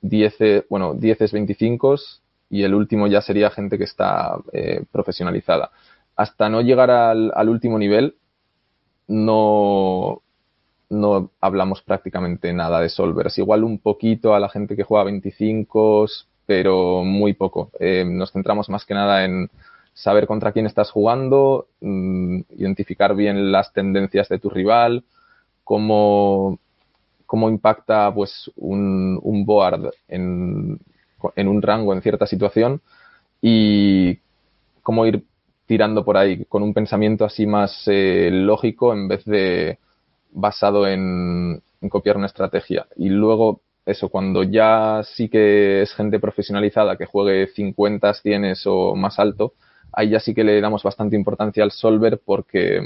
10, bueno, 10, 25 y el último ya sería gente que está eh, profesionalizada. Hasta no llegar al, último nivel, no, no hablamos prácticamente nada de solvers. Igual un poquito a la gente que juega 25, pero muy poco. Eh, nos centramos más que nada en saber contra quién estás jugando, mm, identificar bien las tendencias de tu rival, cómo, cómo impacta pues un, un board en, en, un rango, en cierta situación y cómo ir tirando por ahí con un pensamiento así más eh, lógico en vez de basado en, copiar una estrategia. Y luego eso, cuando ya sí que es gente profesionalizada que juegue 50, 100 o más alto, ahí ya sí que le damos bastante importancia al solver porque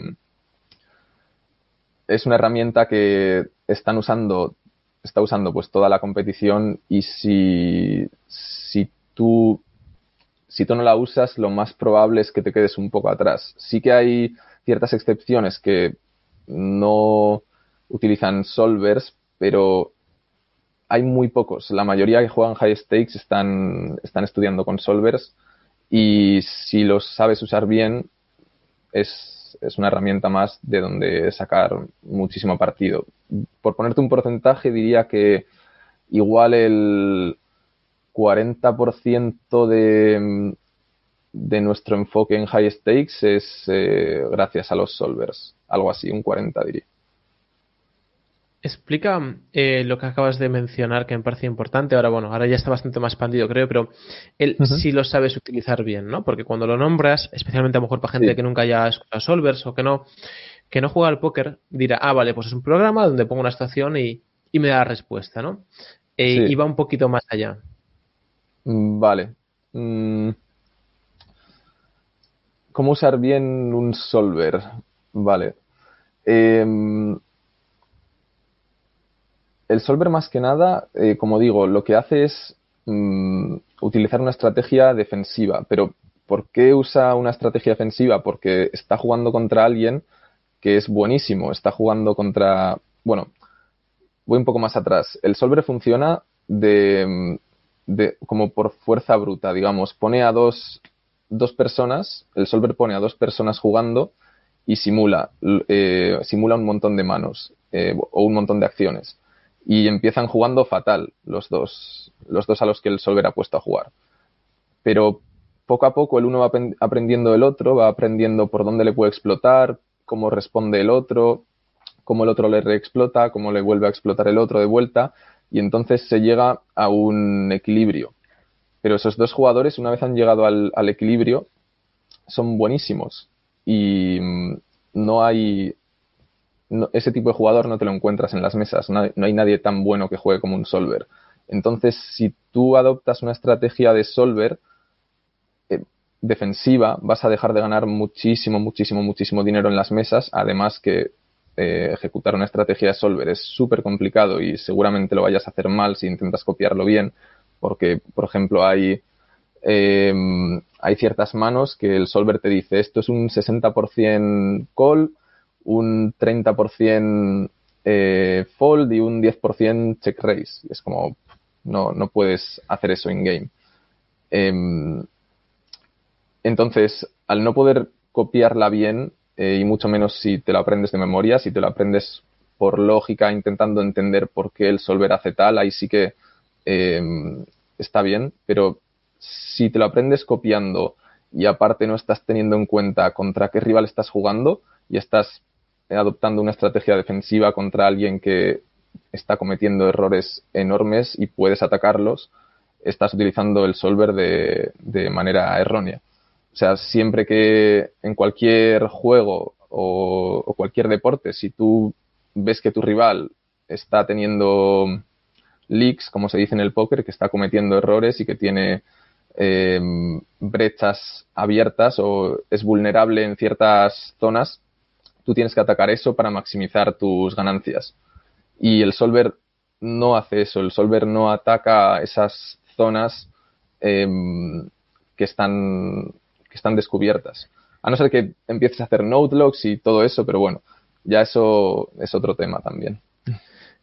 es una herramienta que están usando, está usando pues toda la competición y si, si tú si tú no la usas, lo más probable es que te quedes un poco atrás. Sí que hay ciertas excepciones que no utilizan solvers, pero hay muy pocos. La mayoría que juegan high stakes están, están estudiando con solvers y si los sabes usar bien, es, es, una herramienta más de donde sacar muchísimo partido. Por ponerte un porcentaje, diría que igual el 40% de, de nuestro enfoque en high stakes es eh, gracias a los solvers. Algo así, un 40 diría. Explica eh, lo que acabas de mencionar que me parece importante. Ahora, bueno, ahora ya está bastante más expandido, creo, pero él sí lo sabes utilizar bien, ¿no? Porque cuando lo nombras, especialmente a lo mejor para gente que nunca haya escuchado Solvers o que no, que no juega al póker, dirá, ah, vale, pues es un programa donde pongo una estación y, y me da la respuesta, ¿no? Eh, Y va un poquito más allá. Mm, vale. Mm. ¿Cómo usar bien un solver? Vale. Eh, el solver más que nada, eh, como digo, lo que hace es mm, utilizar una estrategia defensiva. Pero ¿por qué usa una estrategia defensiva? Porque está jugando contra alguien que es buenísimo. Está jugando contra... Bueno, voy un poco más atrás. El solver funciona de, de como por fuerza bruta, digamos. Pone a dos, dos personas, el solver pone a dos personas jugando y simula, eh, simula un montón de manos eh, o un montón de acciones y empiezan jugando fatal los dos, los dos a los que el Solver ha puesto a jugar. Pero poco a poco el uno va aprendiendo del otro, va aprendiendo por dónde le puede explotar, cómo responde el otro, cómo el otro le reexplota, cómo le vuelve a explotar el otro de vuelta, y entonces se llega a un equilibrio. Pero esos dos jugadores, una vez han llegado al, al equilibrio, son buenísimos. Y mm, no hay, ese tipo de jugador no te lo encuentras en las mesas. No hay, nadie tan bueno que juegue como un solver. Entonces, si tú adoptas una estrategia de solver eh, defensiva, vas a dejar de ganar muchísimo, muchísimo, muchísimo dinero en las mesas. Además que eh, ejecutar una estrategia de solver es súper complicado y seguramente lo vayas a hacer mal si intentas copiarlo bien. Porque, por ejemplo, hay, eh, hay ciertas manos que el solver te dice esto es un 60% call, un 30% eh, fold y un 10% check raise. es como, no, no puedes hacer eso in-game. Em, entonces, al no poder copiarla bien, eh, y mucho menos si te lo aprendes de memoria, si te lo aprendes por lógica, intentando entender por qué el solver hace tal, ahí sí que em, está bien, pero si te lo aprendes copiando y aparte no estás teniendo en cuenta contra qué rival estás jugando y estás adoptando una estrategia defensiva contra alguien que está cometiendo errores enormes y puedes atacarlos, estás utilizando el solver de, manera errónea. O sea, siempre que en cualquier juego o, cualquier deporte, si tú ves que tu rival está teniendo leaks, como se dice en el póker, que está cometiendo errores y que tiene em, brechas abiertas o es vulnerable en ciertas zonas, tú tienes que atacar eso para maximizar tus ganancias. Y el solver no hace eso, el solver no ataca esas zonas em, que, están, que están descubiertas. A no ser que empieces a hacer node logs y todo eso, pero bueno, ya eso es otro tema también.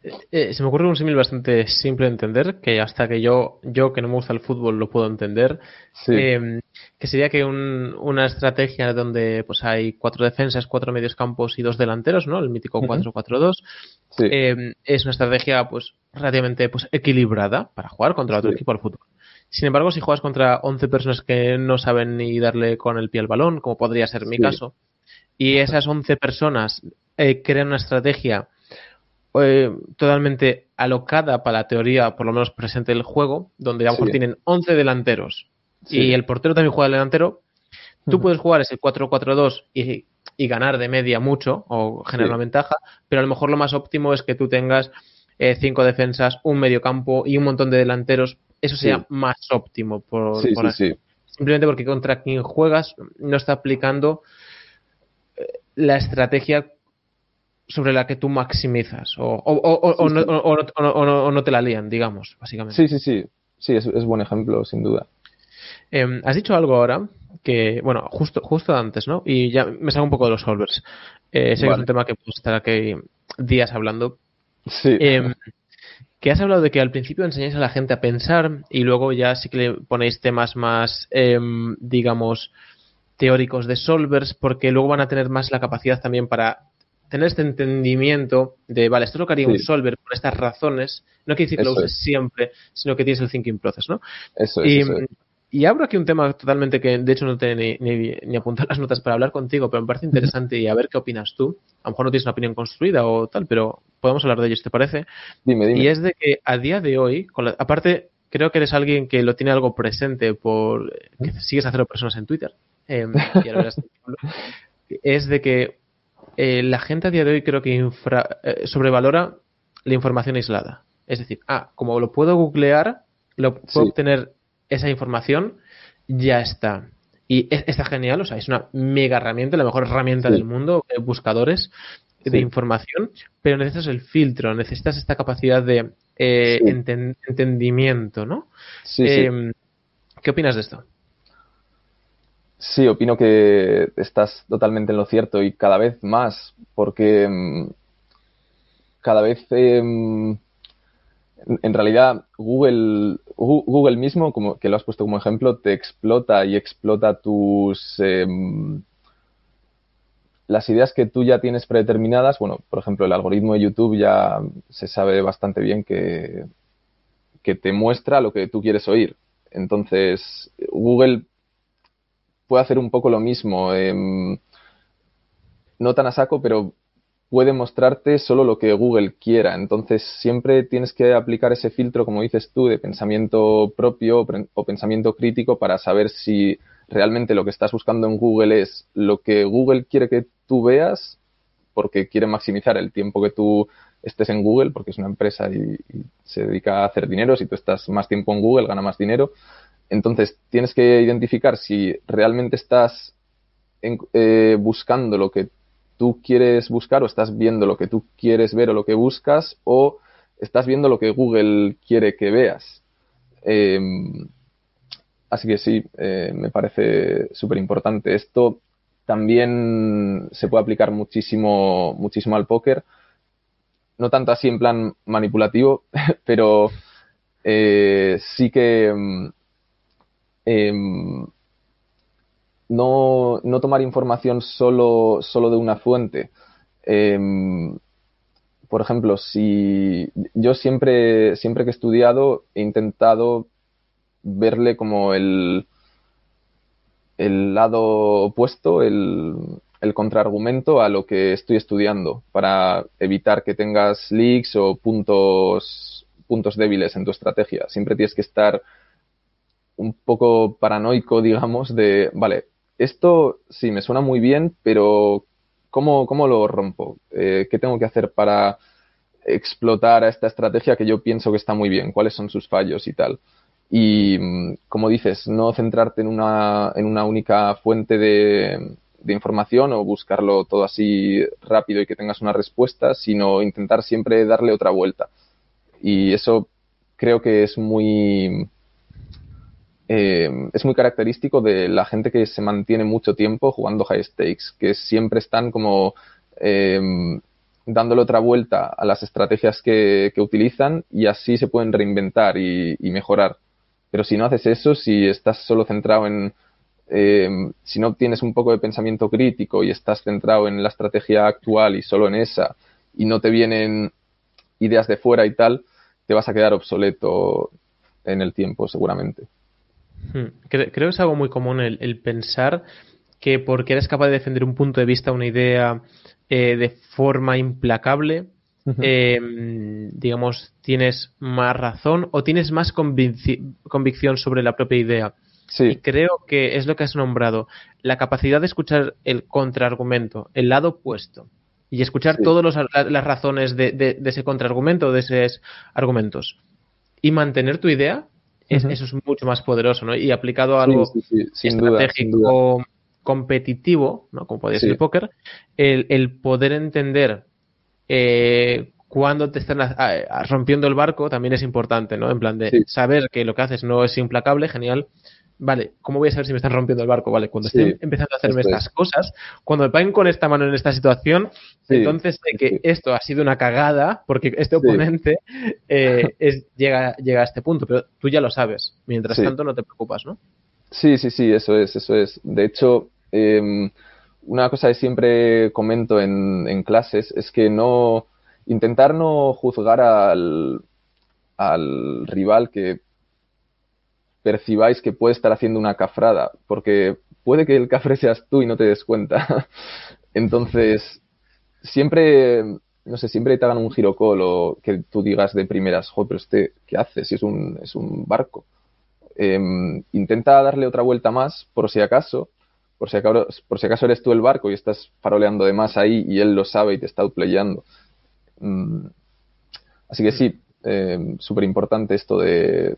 Eh, eh, se me ocurre un símil bastante simple de entender, que hasta que yo, yo que no me gusta el fútbol lo puedo entender, em, que sería que una estrategia donde pues hay cuatro defensas, cuatro medios campos y dos delanteros, ¿no? El mítico 4-4-2, em, es una estrategia pues relativamente pues, equilibrada para jugar contra otro equipo al fútbol. Sin embargo, si juegas contra 11 personas que no saben ni darle con el pie al balón, como podría ser mi caso, y esas 11 personas eh, crean una estrategia eh, totalmente alocada para la teoría, por lo menos presente del juego, donde a lo mejor tienen 11 delanteros y el portero también juega delantero, tú puedes jugar ese 4-4-2 y, y, ganar de media mucho o generar una ventaja, pero a lo mejor lo más óptimo es que tú tengas eh, cinco defensas, un medio campo y un montón de delanteros. Eso sería más óptimo. Por, Simplemente porque contra quien juegas no está aplicando eh, la estrategia sobre la que tú maximizas o, o, no, te la lían, digamos, básicamente. Sí, sí, sí. Sí, es, es buen ejemplo, sin duda. Em, has dicho algo ahora que, bueno, justo, justo antes, ¿no? Y ya me salgo un poco de los solvers. Eh, sé que es un tema que puedo estar aquí días hablando. Sí. Em, que has hablado de que al principio enseñáis a la gente a pensar y luego ya sí que le ponéis temas más, em, digamos, teóricos de solvers, porque luego van a tener más la capacidad también para tener este entendimiento de, vale, esto es lo que haría un solver por estas razones, no quiere decir que lo uses siempre, sino que tienes el thinking process, ¿no? Eso es, y, y abro aquí un tema totalmente que de hecho no te ni, ni, ni apuntar las notas para hablar contigo, pero me parece interesante y a ver qué opinas tú. A lo mejor no tienes una opinión construida o tal, pero podemos hablar de ello, ¿te parece? Dime, dime. Y es de que a día de hoy, aparte, creo que eres alguien que lo tiene algo presente por que sigues a cero personas en Twitter. Em, es de que eh, la gente a día de hoy creo que infra, eh, sobrevalora la información aislada. Es decir, ah, como lo puedo googlear, lo puedo obtener esa información, ya está. Y está genial, o sea, es una mega herramienta, la mejor herramienta del mundo, eh, buscadores de información, pero necesitas el filtro, necesitas esta capacidad de eh, entendimiento, ¿no? Em, ¿Qué opinas de esto? Sí, opino que estás totalmente en lo cierto y cada vez más, porque em, cada vez em, en realidad Google, Google mismo, como que lo has puesto como ejemplo, te explota y explota tus em, las ideas que tú ya tienes predeterminadas. Bueno, por ejemplo, el algoritmo de YouTube ya se sabe bastante bien que, que te muestra lo que tú quieres oír. Entonces, Google puede hacer un poco lo mismo. Em, no tan a saco, pero puede mostrarte solo lo que Google quiera. Entonces, siempre tienes que aplicar ese filtro, como dices tú, de pensamiento propio o pensamiento crítico para saber si realmente lo que estás buscando en Google es lo que Google quiere que tú veas, porque quiere maximizar el tiempo que tú estés en Google, porque es una empresa y, se dedica a hacer dinero. Si tú estás más tiempo en Google, gana más dinero. Entonces, tienes que identificar si realmente estás eh, buscando lo que tú quieres buscar o estás viendo lo que tú quieres ver o lo que buscas o estás viendo lo que Google quiere que veas. Em, así que sí, eh, me parece súper importante. Esto también se puede aplicar muchísimo, muchísimo al póker. No tanto así en plan manipulativo, pero eh, sí que mm, em, no, no, tomar información solo, solo de una fuente. Em, por ejemplo, si yo siempre, siempre que he estudiado he intentado verle como el, el lado opuesto, el, el contraargumento a lo que estoy estudiando para evitar que tengas leaks o puntos, puntos débiles en tu estrategia. Siempre tienes que estar un poco paranoico, digamos, de, vale, esto sí me suena muy bien, pero ¿cómo, cómo lo rompo? Eh, ¿Qué tengo que hacer para explotar a esta estrategia que yo pienso que está muy bien? ¿Cuáles son sus fallos y tal? Y, como dices, no centrarte en una, en una única fuente de, de información o buscarlo todo así rápido y que tengas una respuesta, sino intentar siempre darle otra vuelta. Y eso creo que es muy, eh, es muy característico de la gente que se mantiene mucho tiempo jugando high stakes, que siempre están como eh, dándole otra vuelta a las estrategias que, utilizan y así se pueden reinventar y, mejorar. Pero si no haces eso, si estás solo centrado en, eh, si no tienes un poco de pensamiento crítico y estás centrado en la estrategia actual y solo en esa, y no te vienen ideas de fuera y tal, te vas a quedar obsoleto en el tiempo, seguramente. Hmm. Creo, que es algo muy común el, pensar que porque eres capaz de defender un punto de vista, una idea eh, de forma implacable, em, digamos, tienes más razón o tienes más convicción sobre la propia idea. Y creo que es lo que has nombrado, la capacidad de escuchar el contraargumento, el lado opuesto, y escuchar todas las razones de, de, ese contraargumento, de esos argumentos, y mantener tu idea, eso es mucho más poderoso, ¿no? Y aplicado a algo estratégico, competitivo, ¿no? Como podría ser el póker, el, poder entender eh, cuando te están rompiendo el barco también es importante, ¿no? En plan de saber que lo que haces no es implacable, genial, vale, ¿cómo voy a saber si me están rompiendo el barco? Vale, cuando estén empezando a hacerme estas cosas, cuando me paguen con esta mano en esta situación, entonces sé que esto ha sido una cagada porque este oponente eh, es, llega, llega a este punto, pero tú ya lo sabes. Mientras tanto, no te preocupas, ¿no? Sí, sí, sí, eso es, eso es. De hecho, em, una cosa que siempre comento en, en clases es que no intentar no juzgar al, al rival que percibáis que puede estar haciendo una cafrada, porque puede que el cafre seas tú y no te des cuenta. Entonces, siempre, no sé, siempre te hagan un girocol o que tú digas de primeras, joder, pero este, ¿qué hace? Si es un, es un barco. Em, intenta darle otra vuelta más, por si acaso, por si, acaso, por si acaso eres tú el barco y estás faroleando de más ahí y él lo sabe y te está outplayando. Mm, así que sí, eh, súper importante esto de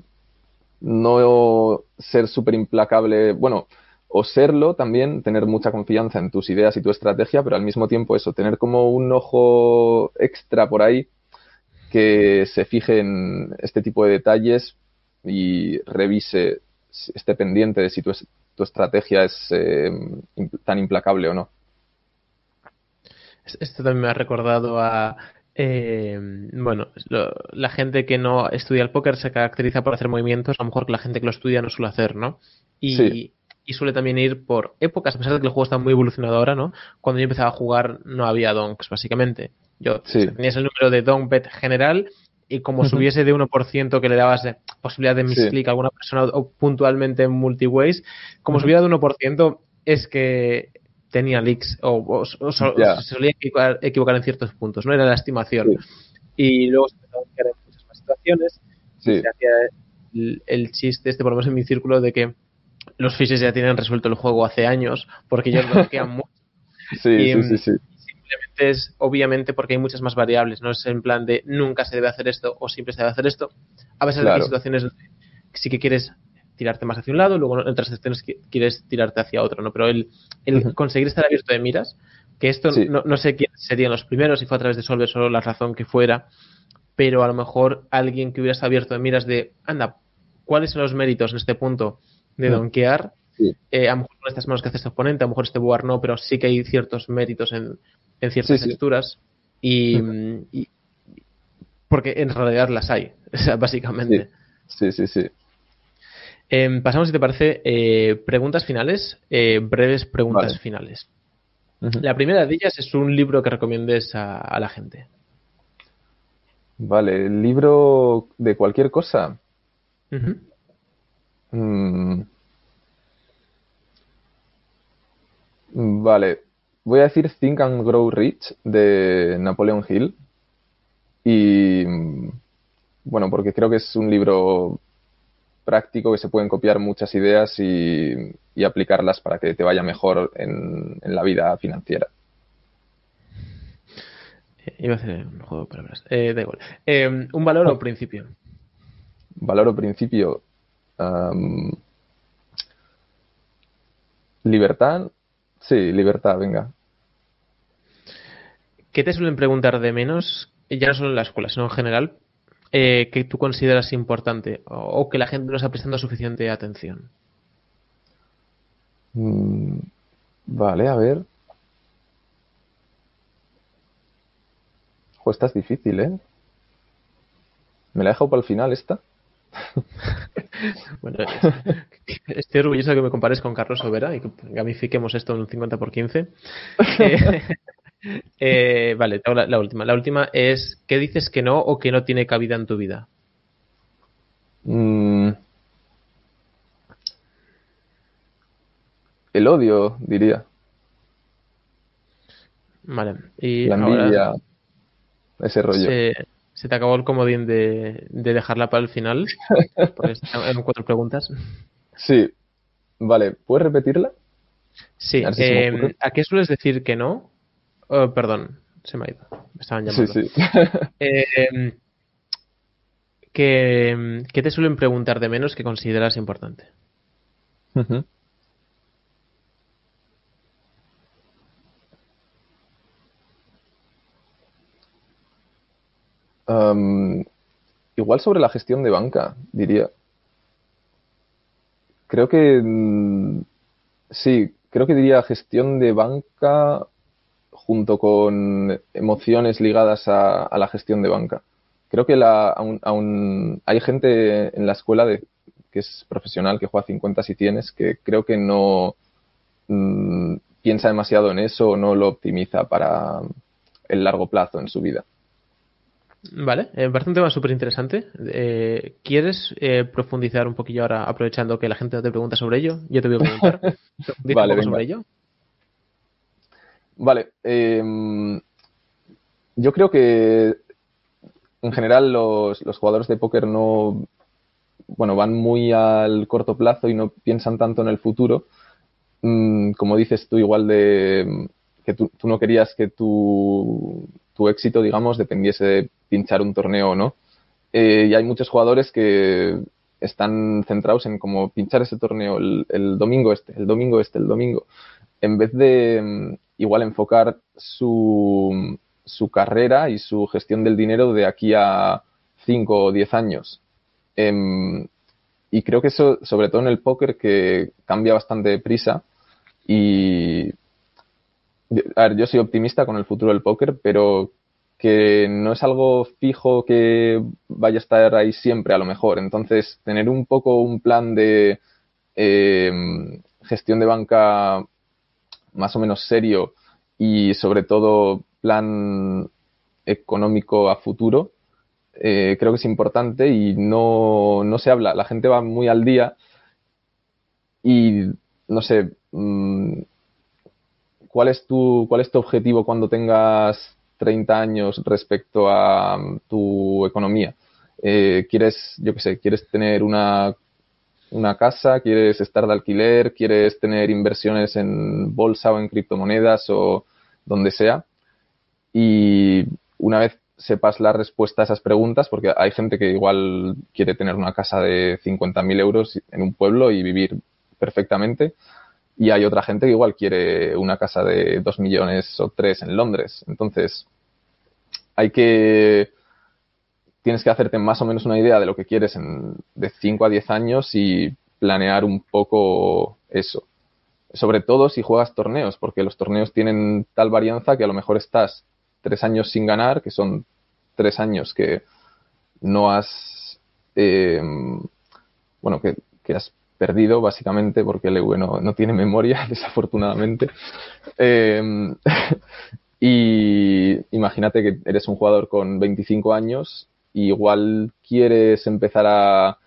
no ser súper implacable, bueno, o serlo también, tener mucha confianza en tus ideas y tu estrategia, pero al mismo tiempo eso, tener como un ojo extra por ahí que se fije en este tipo de detalles y revise, esté pendiente de si tu, estrategia es eh, tan implacable o no. Esto también me ha recordado a eh, bueno, la gente que no estudia el póker se caracteriza por hacer movimientos, a lo mejor que la gente que lo estudia no suele hacer, ¿no? Y, suele también ir por épocas, a pesar de que el juego está muy evolucionado ahora, ¿no? Cuando yo empezaba a jugar no había donks, básicamente. Yo tenías el número de donk bet general y como subiese de 1% que le dabas posibilidad de misclick a alguna persona o puntualmente en multiways, como subía de 1% es que tenía leaks o, se solía equivocar, en ciertos puntos, no era la estimación. Y luego se empezaron a en muchas más situaciones. Se hacía el, chiste, este por lo menos en mi círculo, de que los fishes ya tienen resuelto el juego hace años porque ellos bloquean mucho. Sí, sí, sí, Simplemente es, obviamente, porque hay muchas más variables. No es en plan de nunca se debe hacer esto o siempre se debe hacer esto. A veces hay situaciones donde sí que quieres tirarte más hacia un lado, luego en otras secciones quieres tirarte hacia otro, ¿no? Pero el, el conseguir estar abierto de miras, que esto no, sé quiénes serían los primeros, si fue a través de Solver solo la razón que fuera, pero a lo mejor alguien que hubiera estado abierto de miras de, anda, ¿cuáles son los méritos en este punto de donkear? eh, a lo mejor con estas manos que hace este oponente, a lo mejor este boar no, pero sí que hay ciertos méritos en, ciertas texturas. Y, porque en realidad las hay, básicamente. Sí, sí, sí. Em, pasamos, si te parece, eh, preguntas finales, eh, breves preguntas finales. La primera de ellas es un libro que recomiendes a, la gente. Vale, ¿el libro de cualquier cosa. Mm. Vale, voy a decir Think and Grow Rich de Napoleon Hill. Y mm, bueno, porque creo que es un libro práctico que se pueden copiar muchas ideas y, aplicarlas para que te vaya mejor en, la vida financiera. Eh, iba a hacer un juego de palabras. Eh, da igual. Eh, ¿Un valor o principio? Valor o principio. libertad. Sí, libertad, venga. ¿Qué te suelen preguntar de menos? Ya no solo en la escuela, sino en general, eh, que tú consideras importante o, que la gente no está prestando suficiente atención? Mm, vale, a ver. Jo, esta es difícil, ¿eh? ¿Me la he dejado para el final esta? bueno, estoy orgulloso de que me compares con Carlos Overa y que gamifiquemos esto en un 50 por 15. Eh, vale, la, última. La última es, ¿qué dices que no o que no tiene cabida en tu vida? Mm. El odio, diría. Vale. Y la envidia, ese rollo. Se, te acabó el comodín de, dejarla para el final. Porque eran cuatro preguntas. Sí. Vale, ¿puedes repetirla? Sí. Eh, ¿A qué sueles decir que no? Oh, perdón, se me ha ido. Me estaban llamando. Sí, sí. eh, ¿qué, te suelen preguntar de menos que consideras importante? igual sobre la gestión de banca, diría. Creo que mm, sí, creo que diría gestión de banca junto con emociones ligadas a, la gestión de banca. Creo que la, aún, hay gente en la escuela de, que es profesional, que juega 50 si tienes, que creo que no mm, piensa demasiado en eso o no lo optimiza para el largo plazo en su vida. Vale, me parece un tema súper interesante. Eh, ¿Quieres eh, profundizar un poquillo ahora, aprovechando que la gente no te pregunta sobre ello? Yo te voy a preguntar. vale, sobre ello. Vale. Em, yo creo que en general los, jugadores de póker no. Bueno, van muy al corto plazo y no piensan tanto en el futuro. Mm, como dices tú, igual de que tú, no querías que tu, tu, éxito, digamos, dependiese de pinchar un torneo o no. Eh, y hay muchos jugadores que están centrados en como pinchar ese torneo el, domingo este, el domingo este, el domingo, en vez de igual enfocar su, su carrera y su gestión del dinero de aquí a 5 o 10 años. Em, y creo que eso, sobre todo en el póker, que cambia bastante deprisa. Y. A ver, yo soy optimista con el futuro del póker, pero que no es algo fijo que vaya a estar ahí siempre, a lo mejor. Entonces, tener un poco un plan de em, gestión de banca más o menos serio y sobre todo plan económico a futuro, eh, creo que es importante y no, no, se habla. La gente va muy al día y no sé, mm, ¿cuál es tu, cuál es tu objetivo cuando tengas 30 años respecto a mm, tu economía? Eh, ¿Quieres, yo qué sé, quieres tener una una casa, quieres estar de alquiler, quieres tener inversiones en bolsa o en criptomonedas o donde sea. Y una vez sepas la respuesta a esas preguntas, porque hay gente que igual quiere tener una casa de 50.000 euros en un pueblo y vivir perfectamente, y hay otra gente que igual quiere una casa de 2 millones o 3 en Londres. Entonces, hay que tienes que hacerte más o menos una idea de lo que quieres en, de 5 a 10 años y planear un poco eso. Sobre todo si juegas torneos, porque los torneos tienen tal varianza que a lo mejor estás tres años sin ganar, que son tres años que no has, eh, bueno, que, has perdido básicamente porque el EV no, tiene memoria, desafortunadamente. Eh, y imagínate que eres un jugador con 25 años y igual quieres empezar a,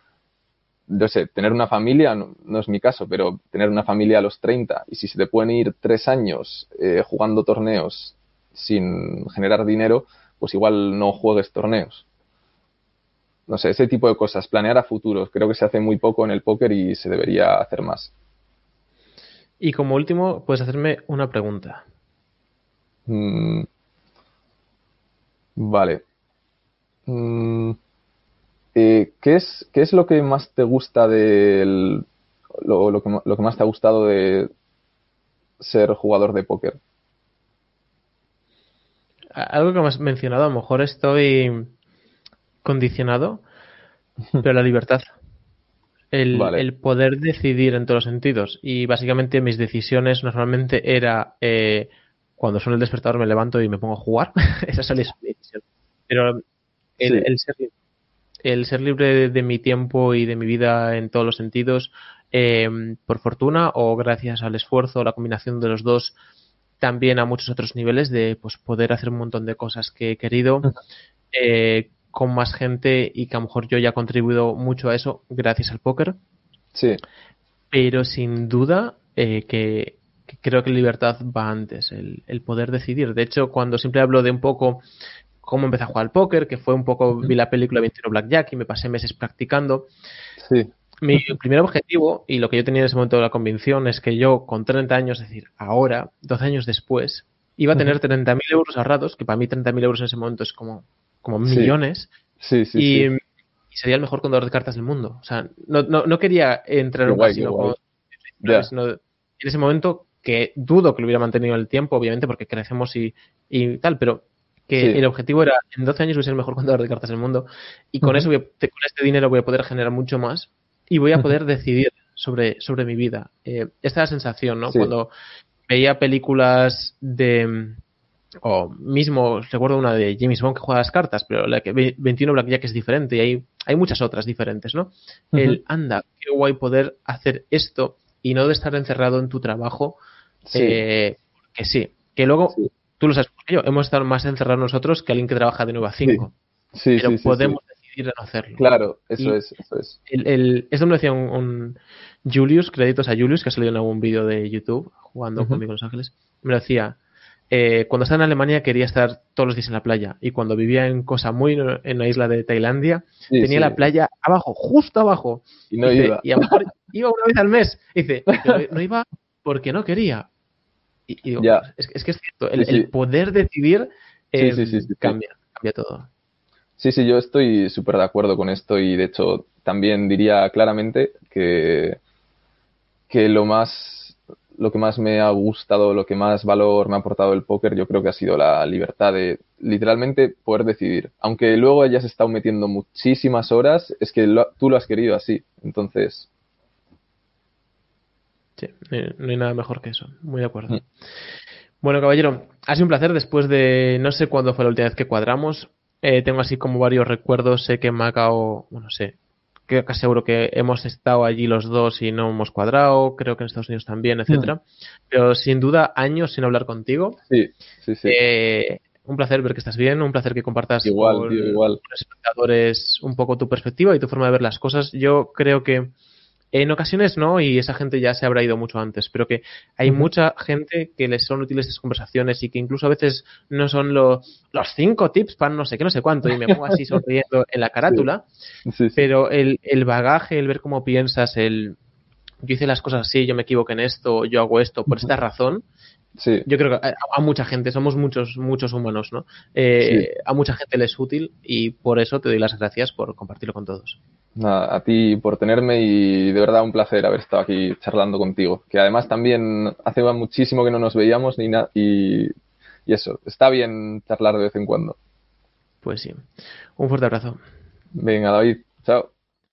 no sé, tener una familia, no, es mi caso, pero tener una familia a los 30 y si se te pueden ir tres años eh, jugando torneos sin generar dinero, pues igual no juegues torneos. No sé, ese tipo de cosas, planear a futuros, creo que se hace muy poco en el póker y se debería hacer más. Y como último, puedes hacerme una pregunta. Mm. vale. Mm. Eh, ¿qué, es, ¿Qué es lo que más te gusta del. Lo, que, lo que más te ha gustado de ser jugador de póker? algo que me has mencionado, a lo mejor estoy condicionado, pero la libertad. El, poder decidir en todos los sentidos. Y básicamente mis decisiones normalmente era eh, cuando suena el despertador me levanto y me pongo a jugar. Esa es mi decisión. Pero el, ser, el ser libre de, mi tiempo y de mi vida en todos los sentidos, eh, por fortuna o gracias al esfuerzo, la combinación de los dos, también a muchos otros niveles de pues, poder hacer un montón de cosas que he querido eh, con más gente y que a lo mejor yo ya he contribuido mucho a eso gracias al póker. Sí. Pero sin duda eh, que, creo que la libertad va antes, el, poder decidir. De hecho, cuando siempre hablo de un poco cómo empecé a jugar al póker, que fue un poco, vi la película 21 Blackjack y me pasé meses practicando. Sí mi primer objetivo y lo que yo tenía en ese momento de la convicción es que yo con 30 años, es decir, ahora, 12 años después, iba a tener 30.000 euros ahorrados, que para mí 30.000 euros en ese momento es como, como millones. Sí, sí, y, sería el mejor contador de cartas del mundo. O sea, no, no, no quería entrar en un casino en ese momento que dudo que lo hubiera mantenido el tiempo, obviamente, porque crecemos y, y tal, pero que el objetivo era en 12 años voy a ser el mejor contador de cartas del mundo y con eso con este dinero voy a poder generar mucho más y voy a poder decidir sobre, sobre mi vida. Eh, esta es la sensación, ¿no? Cuando veía películas de o mismo recuerdo una de James Bond que juega las cartas, pero la que 21 Blackjack es diferente y hay, hay muchas otras diferentes, ¿no? El anda, qué guay poder hacer esto y no de estar encerrado en tu trabajo, sí. Eh, que sí, que luego tú lo sabes yo, hemos estado más encerrados nosotros que alguien que trabaja de 9 a 5. Sí, pero podemos no hacerlo. Claro, eso es, eso es. El, esto me lo decía un, Julius, créditos a Julius, que ha salido en algún vídeo de YouTube jugando conmigo en Los Ángeles. Me lo decía, eh, cuando estaba en Alemania quería estar todos los días en la playa y cuando vivía en Cosa Muy, en la isla de Tailandia, tenía la playa abajo, justo abajo. Y no iba. Y a lo mejor iba una vez al mes. dice, no iba porque no quería. Y, digo, es, que es cierto, el, poder decidir eh, cambia, cambia todo. Sí, sí, yo estoy súper de acuerdo con esto y de hecho también diría claramente que, que lo más lo que más me ha gustado, lo que más valor me ha aportado el póker, yo creo que ha sido la libertad de literalmente poder decidir. Aunque luego hayas estado metiendo muchísimas horas, es que tú lo has querido así. Entonces. Sí, no hay nada mejor que eso. Muy de acuerdo. Mm. Bueno, caballero, ha sido un placer después de no sé cuándo fue la última vez que cuadramos. Eh, tengo así como varios recuerdos. Sé que en Macao, bueno, sé, que casi seguro que hemos estado allí los dos y no hemos cuadrado. Creo que en Estados Unidos también, etcétera. Mm. Pero sin duda, años sin hablar contigo. Sí, sí, sí. Eh, un placer ver que estás bien, un placer que compartas igual, con igual. los espectadores un poco tu perspectiva y tu forma de ver las cosas. Yo creo que en ocasiones no, y esa gente ya se habrá ido mucho antes, pero que hay mucha gente que les son útiles estas conversaciones y que incluso a veces no son los cinco tips para no sé qué, no sé cuánto, y me pongo así sonriendo en la carátula, pero el, el bagaje, el ver cómo piensas, el yo hice las cosas así, yo me equivoqué en esto, yo hago esto por esta razón, Sí. Yo creo que a, mucha gente, somos muchos, muchos humanos, ¿no? Eh, a mucha gente le es útil y por eso te doy las gracias por compartirlo con todos a ti por tenerme y de verdad un placer haber estado aquí charlando contigo. Que además también hace muchísimo que no nos veíamos ni nada y, y eso, está bien charlar de vez en cuando. Pues sí. Un fuerte abrazo. Venga, David. Chao.